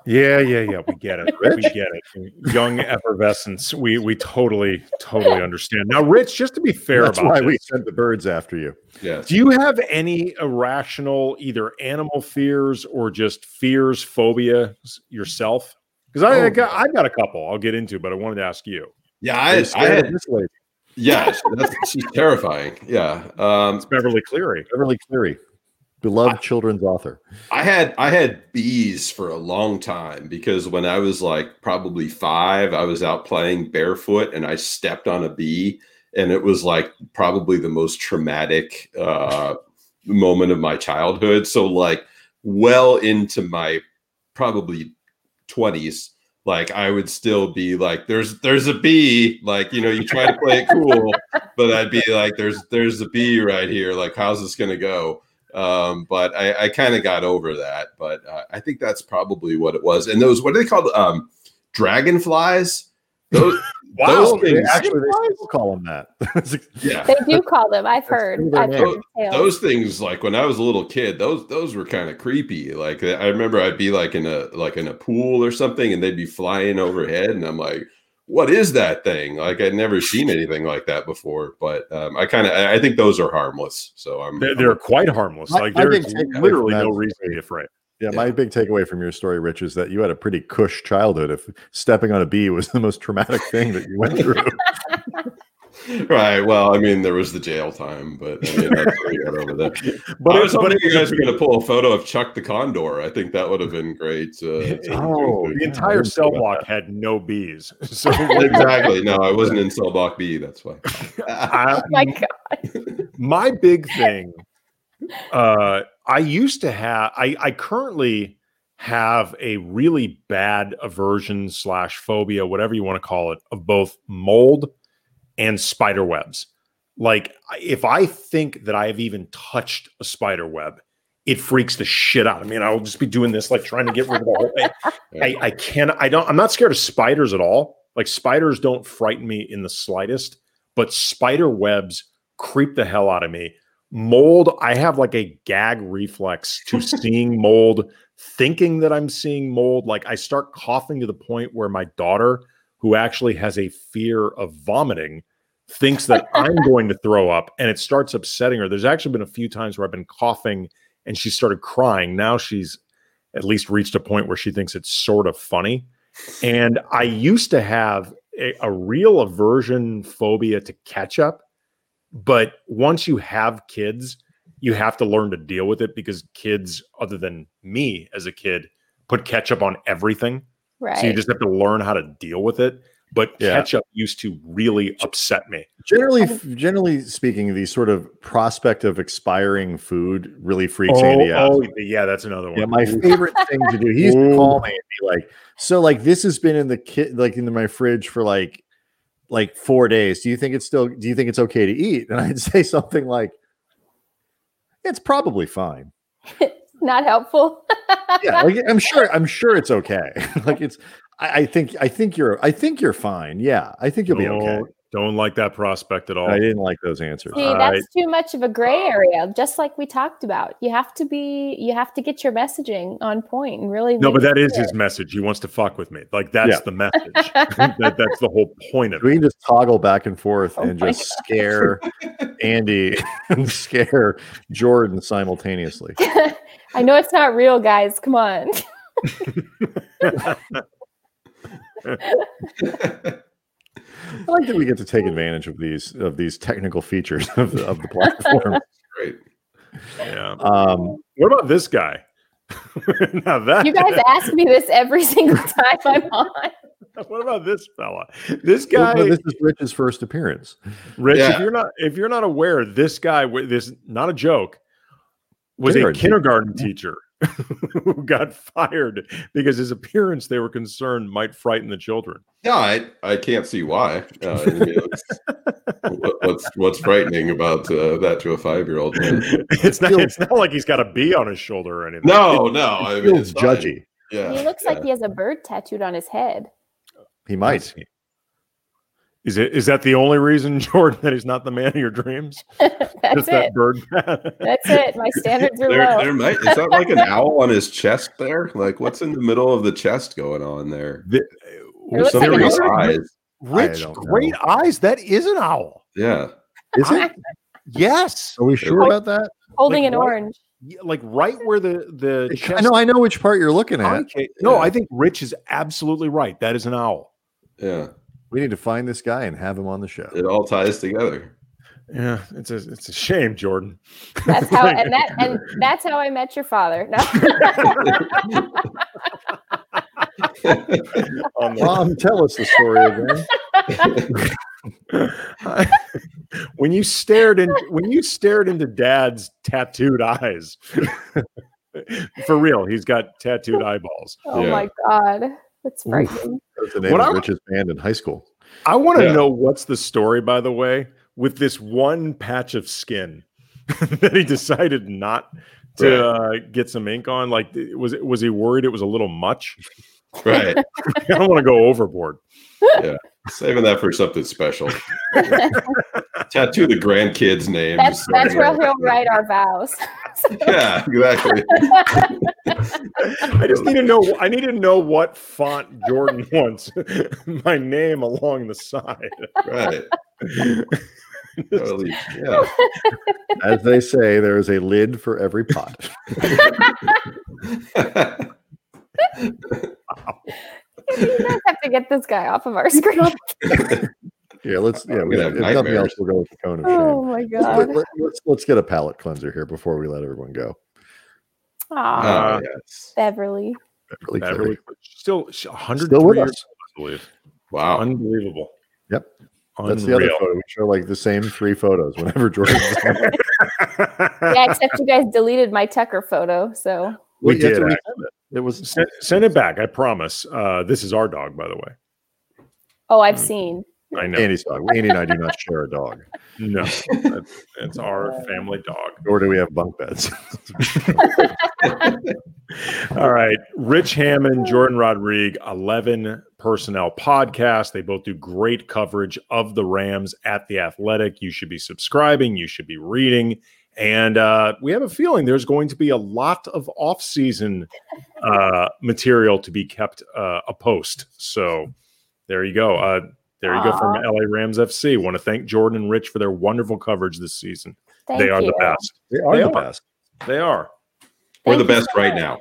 Yeah, yeah, yeah. We get it. we get it. Young effervescence. We we totally, totally understand. Now, Rich, just to be fair That's about why this, we sent the birds after you. Yes. do you have any irrational either animal fears or just fears, phobia yourself? Because I, I Oh. got I got a couple I'll get into, but I wanted to ask you. Yeah, I, I had, this lady, yeah, that's, she's terrifying. Yeah. Um, It's Beverly Cleary. Beverly Cleary, beloved children's author. I had I had bees for a long time because when I was like probably five, I was out playing barefoot and I stepped on a bee, and it was like probably the most traumatic uh, moment of my childhood. So like well into my probably twenties, like I would still be like, "There's there's a bee," like you know, you try to play it cool, but I'd be like, "There's there's a bee right here. Like, how's this gonna go?" Um but i i kind of got over that but uh, i think that's probably what it was and those what are they called um dragonflies those Wow. those things actually, they still call them that. yeah they do call them. I've heard. I've heard tales. those things like when i was a little kid those those were kind of creepy like i remember i'd be like in a like in a pool or something and they'd be flying overhead and i'm like what is that thing like i'd never seen anything like that before but um, i kind of i I think those are harmless so i'm They're, they're quite harmless. My- like my there's literally no reason to be afraid. Yeah, my big takeaway from your story, Rich, is that you had a pretty cush childhood. If stepping on a bee was the most traumatic thing that you went through, right well i mean there was the jail time but i mean that's what we got over there But I it- was but hoping you guys were going to pull a photo of Chuck the Condor. I think that would have been great. Uh, Oh, the entire didn't cell block had no bees. So exactly. No, I wasn't in cell block B. That's why. I- Oh my God. my big thing uh i used to have i i currently have a really bad aversion slash phobia whatever you want to call it of both mold and spider webs. Like if i think that i have even touched a spider web it freaks the shit out of me and i'll just be doing this like trying to get rid of the whole thing. I, I can't i don't i'm not scared of spiders at all. Like spiders don't frighten me in the slightest but spider webs creep the hell out of me. Mold i have like a gag reflex to seeing mold thinking that i'm seeing mold. Like i start coughing to the point where my daughter who actually has a fear of vomiting thinks that i'm going to throw up and it starts upsetting her. There's actually been a few times where i've been coughing and she started crying. Now she's at least reached a point where she thinks it's sort of funny. And i used to have a, a real aversion phobia to ketchup but once you have kids you have to learn to deal with it because kids other than me as a kid put ketchup on everything. Right. so you just have to learn how to deal with it but Yeah. ketchup used to really upset me generally, generally speaking, the sort of prospect of expiring food really freaks Andy oh, out. oh yeah that's another one Yeah, my favorite thing to do. He used to call me and be like, "So, like, this has been in the kit, like, in my fridge for like, like four days. Do you think it's still? Do you think it's okay to eat?" And I'd say something like, "It's probably fine." Not helpful. Yeah, like, I'm sure. I'm sure it's okay. like, it's. I, I think. I think you're. I think you're fine. Yeah, I think you'll be okay. Don't- don't like that prospect at all I didn't like those answers. See, All that's right. too much of a gray area, just like we talked about. You have to be, you have to get your messaging on point and really. no but that is it is his message he wants to fuck with me like that's Yeah. the message that, that's the whole point of it We can just toggle back and forth Oh and my just scare Andy and scare Jourdan simultaneously. I know it's not real, guys. Come on. I like that we get to take advantage of these of these technical features of the, of the platform. Great. yeah Um, What about this guy? now that You guys ask me this every single time I'm on. what about this fella? This well, guy, this is Rich's first appearance. Rich. If you're not if you're not aware, this guy, wa- this not a joke, was a Kindergarten kindergarten teacher who got fired because his appearance they were concerned might frighten the children. No, I, I can't see why. Uh, I mean, it's- what, what's what's frightening about uh, that to a five year old? It's not. It's not like he's got a bee on his shoulder or anything. No, no. I mean, Feels it's fine. judgy. Yeah, He looks yeah. like he has a bird tattooed on his head. He might. Is it is that the only reason, Jourdan, that he's not the man of your dreams? That's Just that it. bird. That's it. My standards are There, low. there might is that like an owl on his chest there? Like what's in the middle of the chest going on there? The- uh, It looks like of an eyes. Rich, great know. eyes. That is an owl. Yeah. Is it? Yes. Are we sure about that? Holding Like an what? orange. Yeah, Like right where the the I know. I know which part you're looking at. concave- No, Yeah. I think Rich is absolutely right. That is an owl. Yeah. We need to find this guy and have him on the show. It all ties together. Yeah, it's a it's a shame, Jourdan. That's how and that and that's how I met your father. No. On the- Mom, tell us the story again. when you stared in when you stared into dad's tattooed eyes for real he's got tattooed eyeballs oh Yeah. my god. That's frightening. That's the name What of I- Rich's band in high school. i want to Yeah. know what's the story by the way with this one patch of skin that he decided not to uh, get some ink on like was it was he worried it was a little much Right. i don't want to go overboard Yeah, Saving that for something special. Tattoo the grandkids' names. That's that's where he'll write our vows. Yeah, exactly. i just need to know i need to know what font Jourdan wants my name along the side Right. Totally. Yeah. As they say, there is a lid for every pot. you guys have to get this guy off of our screen. Yeah, let's. Yeah, we, gonna if have nothing nightmares. else, we'll go with the cone of shame. Oh my Let's, god. let, us let's get a palate cleanser here before we let everyone go. Aw, Oh, yes. Beverly. Beverly Beverly Cleary. Cleary. still she- 103 Still with years us. old, I believe. Wow. Unbelievable. Yep. That's the other Unreal. photo. We show like the same three photos whenever Jourdan's. Yeah, except you guys deleted my Tucker photo. So We Well, that's did, what it. It was send, send it back. I promise. Uh, this is our dog, by the way. oh Mm. I've seen. I know. Andy's dog. Andy and I do not share a dog, No, that's, it's our family dog. nor do we have bunk beds. All right. Rich Hammond, Jourdan Rodrigue, 11 personnel podcast. They both do great coverage of the Rams at the Athletic. You should be subscribing, you should be reading. And uh, we have a feeling there's going to be a lot of off-season uh, material to be kept uh, a post. So there you go. There you go from LA Rams FC. Want to thank Jourdan and Rich for their wonderful coverage this season. Thank they are you. the best. They are They the are. best. They are. We're the best so right now.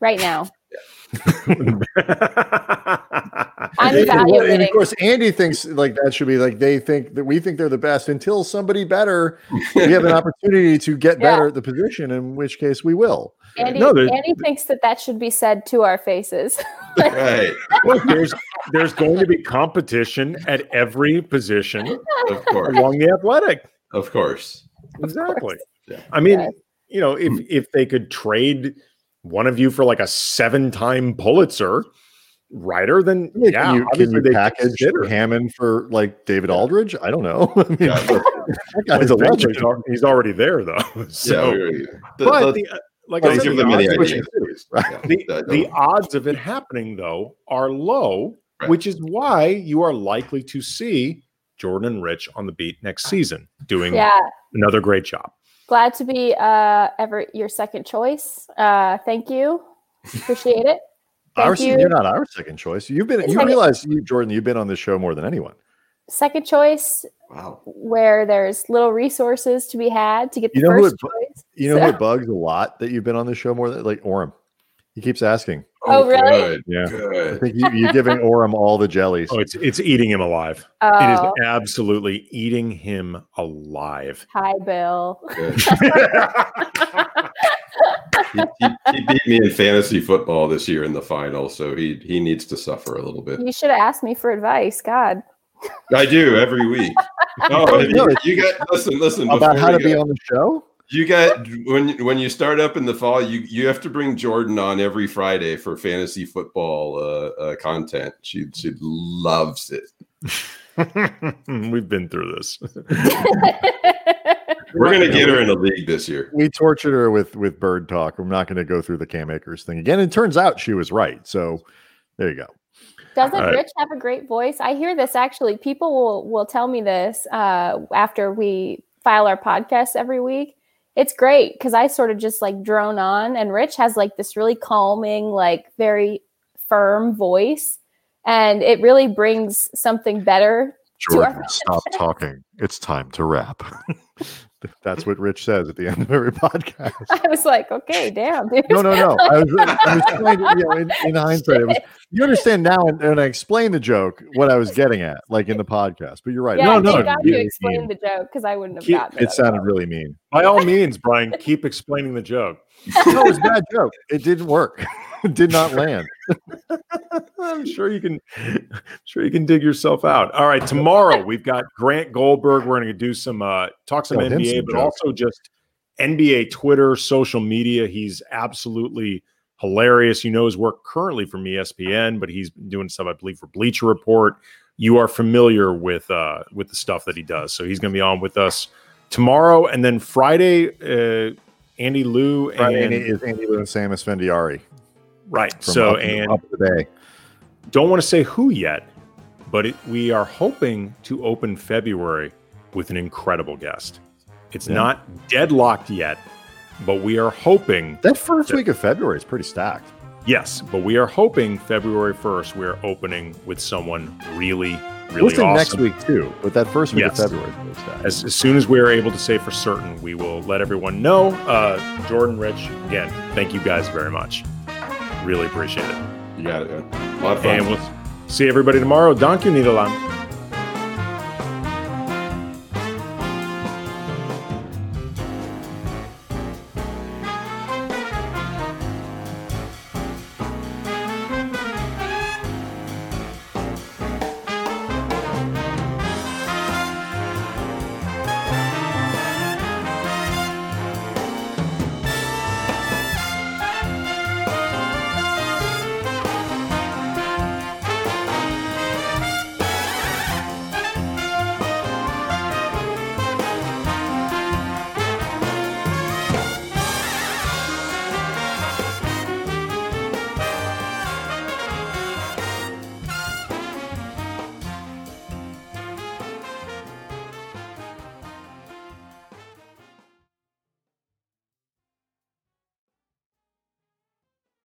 Right now. I'm And- and- and of course, Andy thinks like that should be like they think that we think they're the best until somebody better. We have an opportunity to get Yeah. better at the position, in which case we will. Andy, No, Andy thinks that that should be said to our faces. Right. Look, there's there's going to be competition at every position Of course. along the athletic. Of course. Exactly. Yeah. I mean, Yes. you know, if if they could trade one of you for like a seven-time Pulitzer writer, then Yeah, yeah, can you, can obviously you they package consider. Hammond for like David Aldridge? I don't know. I mean, Yeah. that guy's a legend. He's already there though. So, yeah. we- the- but the- the, like don't I said, give the them odds- Which ideas. is- right. The, that- the odds of it happening though are low Right. which is why you are likely to see Jourdan and rich on the beat next season doing yeah. another great job Glad to be uh ever your second choice. Uh thank you. Appreciate it. Thank Our, you. you're not our second choice. You've been. You Second- realize, you, Jourdan, you've been on this show more than anyone. Second choice wow. where there's little resources to be had to get the You know who first it choice. You know So- who it bugs a lot that you've been on the show more than like Orem. He keeps asking. Oh, oh really? Good. Yeah, I think you, you're giving Orem all the jellies. oh it's it's eating him alive it Oh, is absolutely eating him alive hi, Bill. He, he, he beat me in fantasy football this year in the final, so he he needs to suffer a little bit. You should have asked me for advice. God. I do every week. Oh, No, you, you got listen, listen. About before how we to be on the show. You got when when you start up in the fall, you you have to bring Jourdan on every Friday for fantasy football uh, uh, content. She she loves it. we've been through this We're gonna get her in a league this year. We tortured her with with bird talk. I'm not going to go through the Cam Akers thing again. It turns out she was right. So there you go. Doesn't. Rich have a great voice? I hear this actually. People will will tell me this uh, after we file our podcast every week. It's great because I sort of just like drone on, and Rich has like this really calming, like very firm voice, and it really brings something better. Jourdan, stop talking. It's time to wrap. That's what Rich says at the end of every podcast. I was like, okay, damn, dude. No, no, no. I was, I was trying to, you know, in, in hindsight, it was, you understand now, and, and I explained the joke, what I was getting at, like in the podcast. But you're right. Yeah, no, I no, got to explain mean. the joke because I wouldn't have keep, gotten it. It sounded really mean. By all means, Brian, keep explaining the joke. no, it was a bad joke. It didn't work. it did not land. I'm sure you can I'm sure you can dig yourself out. All right, tomorrow we've got Grant Goldberg. We're going to do some uh talk some NBA, some but jokes. also just NBA Twitter, social media. He's absolutely hilarious. You know his work currently from ESPN, but he's doing stuff I believe for Bleacher Report. You are familiar with uh with the stuff that he does. So he's going to be on with us tomorrow and then Friday uh Andy Friday and is Andy Liu and Sam Esfandiari. Right. So, up, and up today. Don't want to say who yet, but it, we are hoping to open February with an incredible guest. It's yeah. not deadlocked yet, but we are hoping that first that, week of February is pretty stacked. Yes, but we are hoping February 1st we're opening with someone really, really awesome. next week too, but that first week yes. of February. As, as, soon as we are able to say for certain, we will let everyone know. Uh, Jordan, Rich, again, thank you guys very much. Really appreciate it. You got it. Man. A lot of fun. And we'll see everybody tomorrow. Danke, Niederland.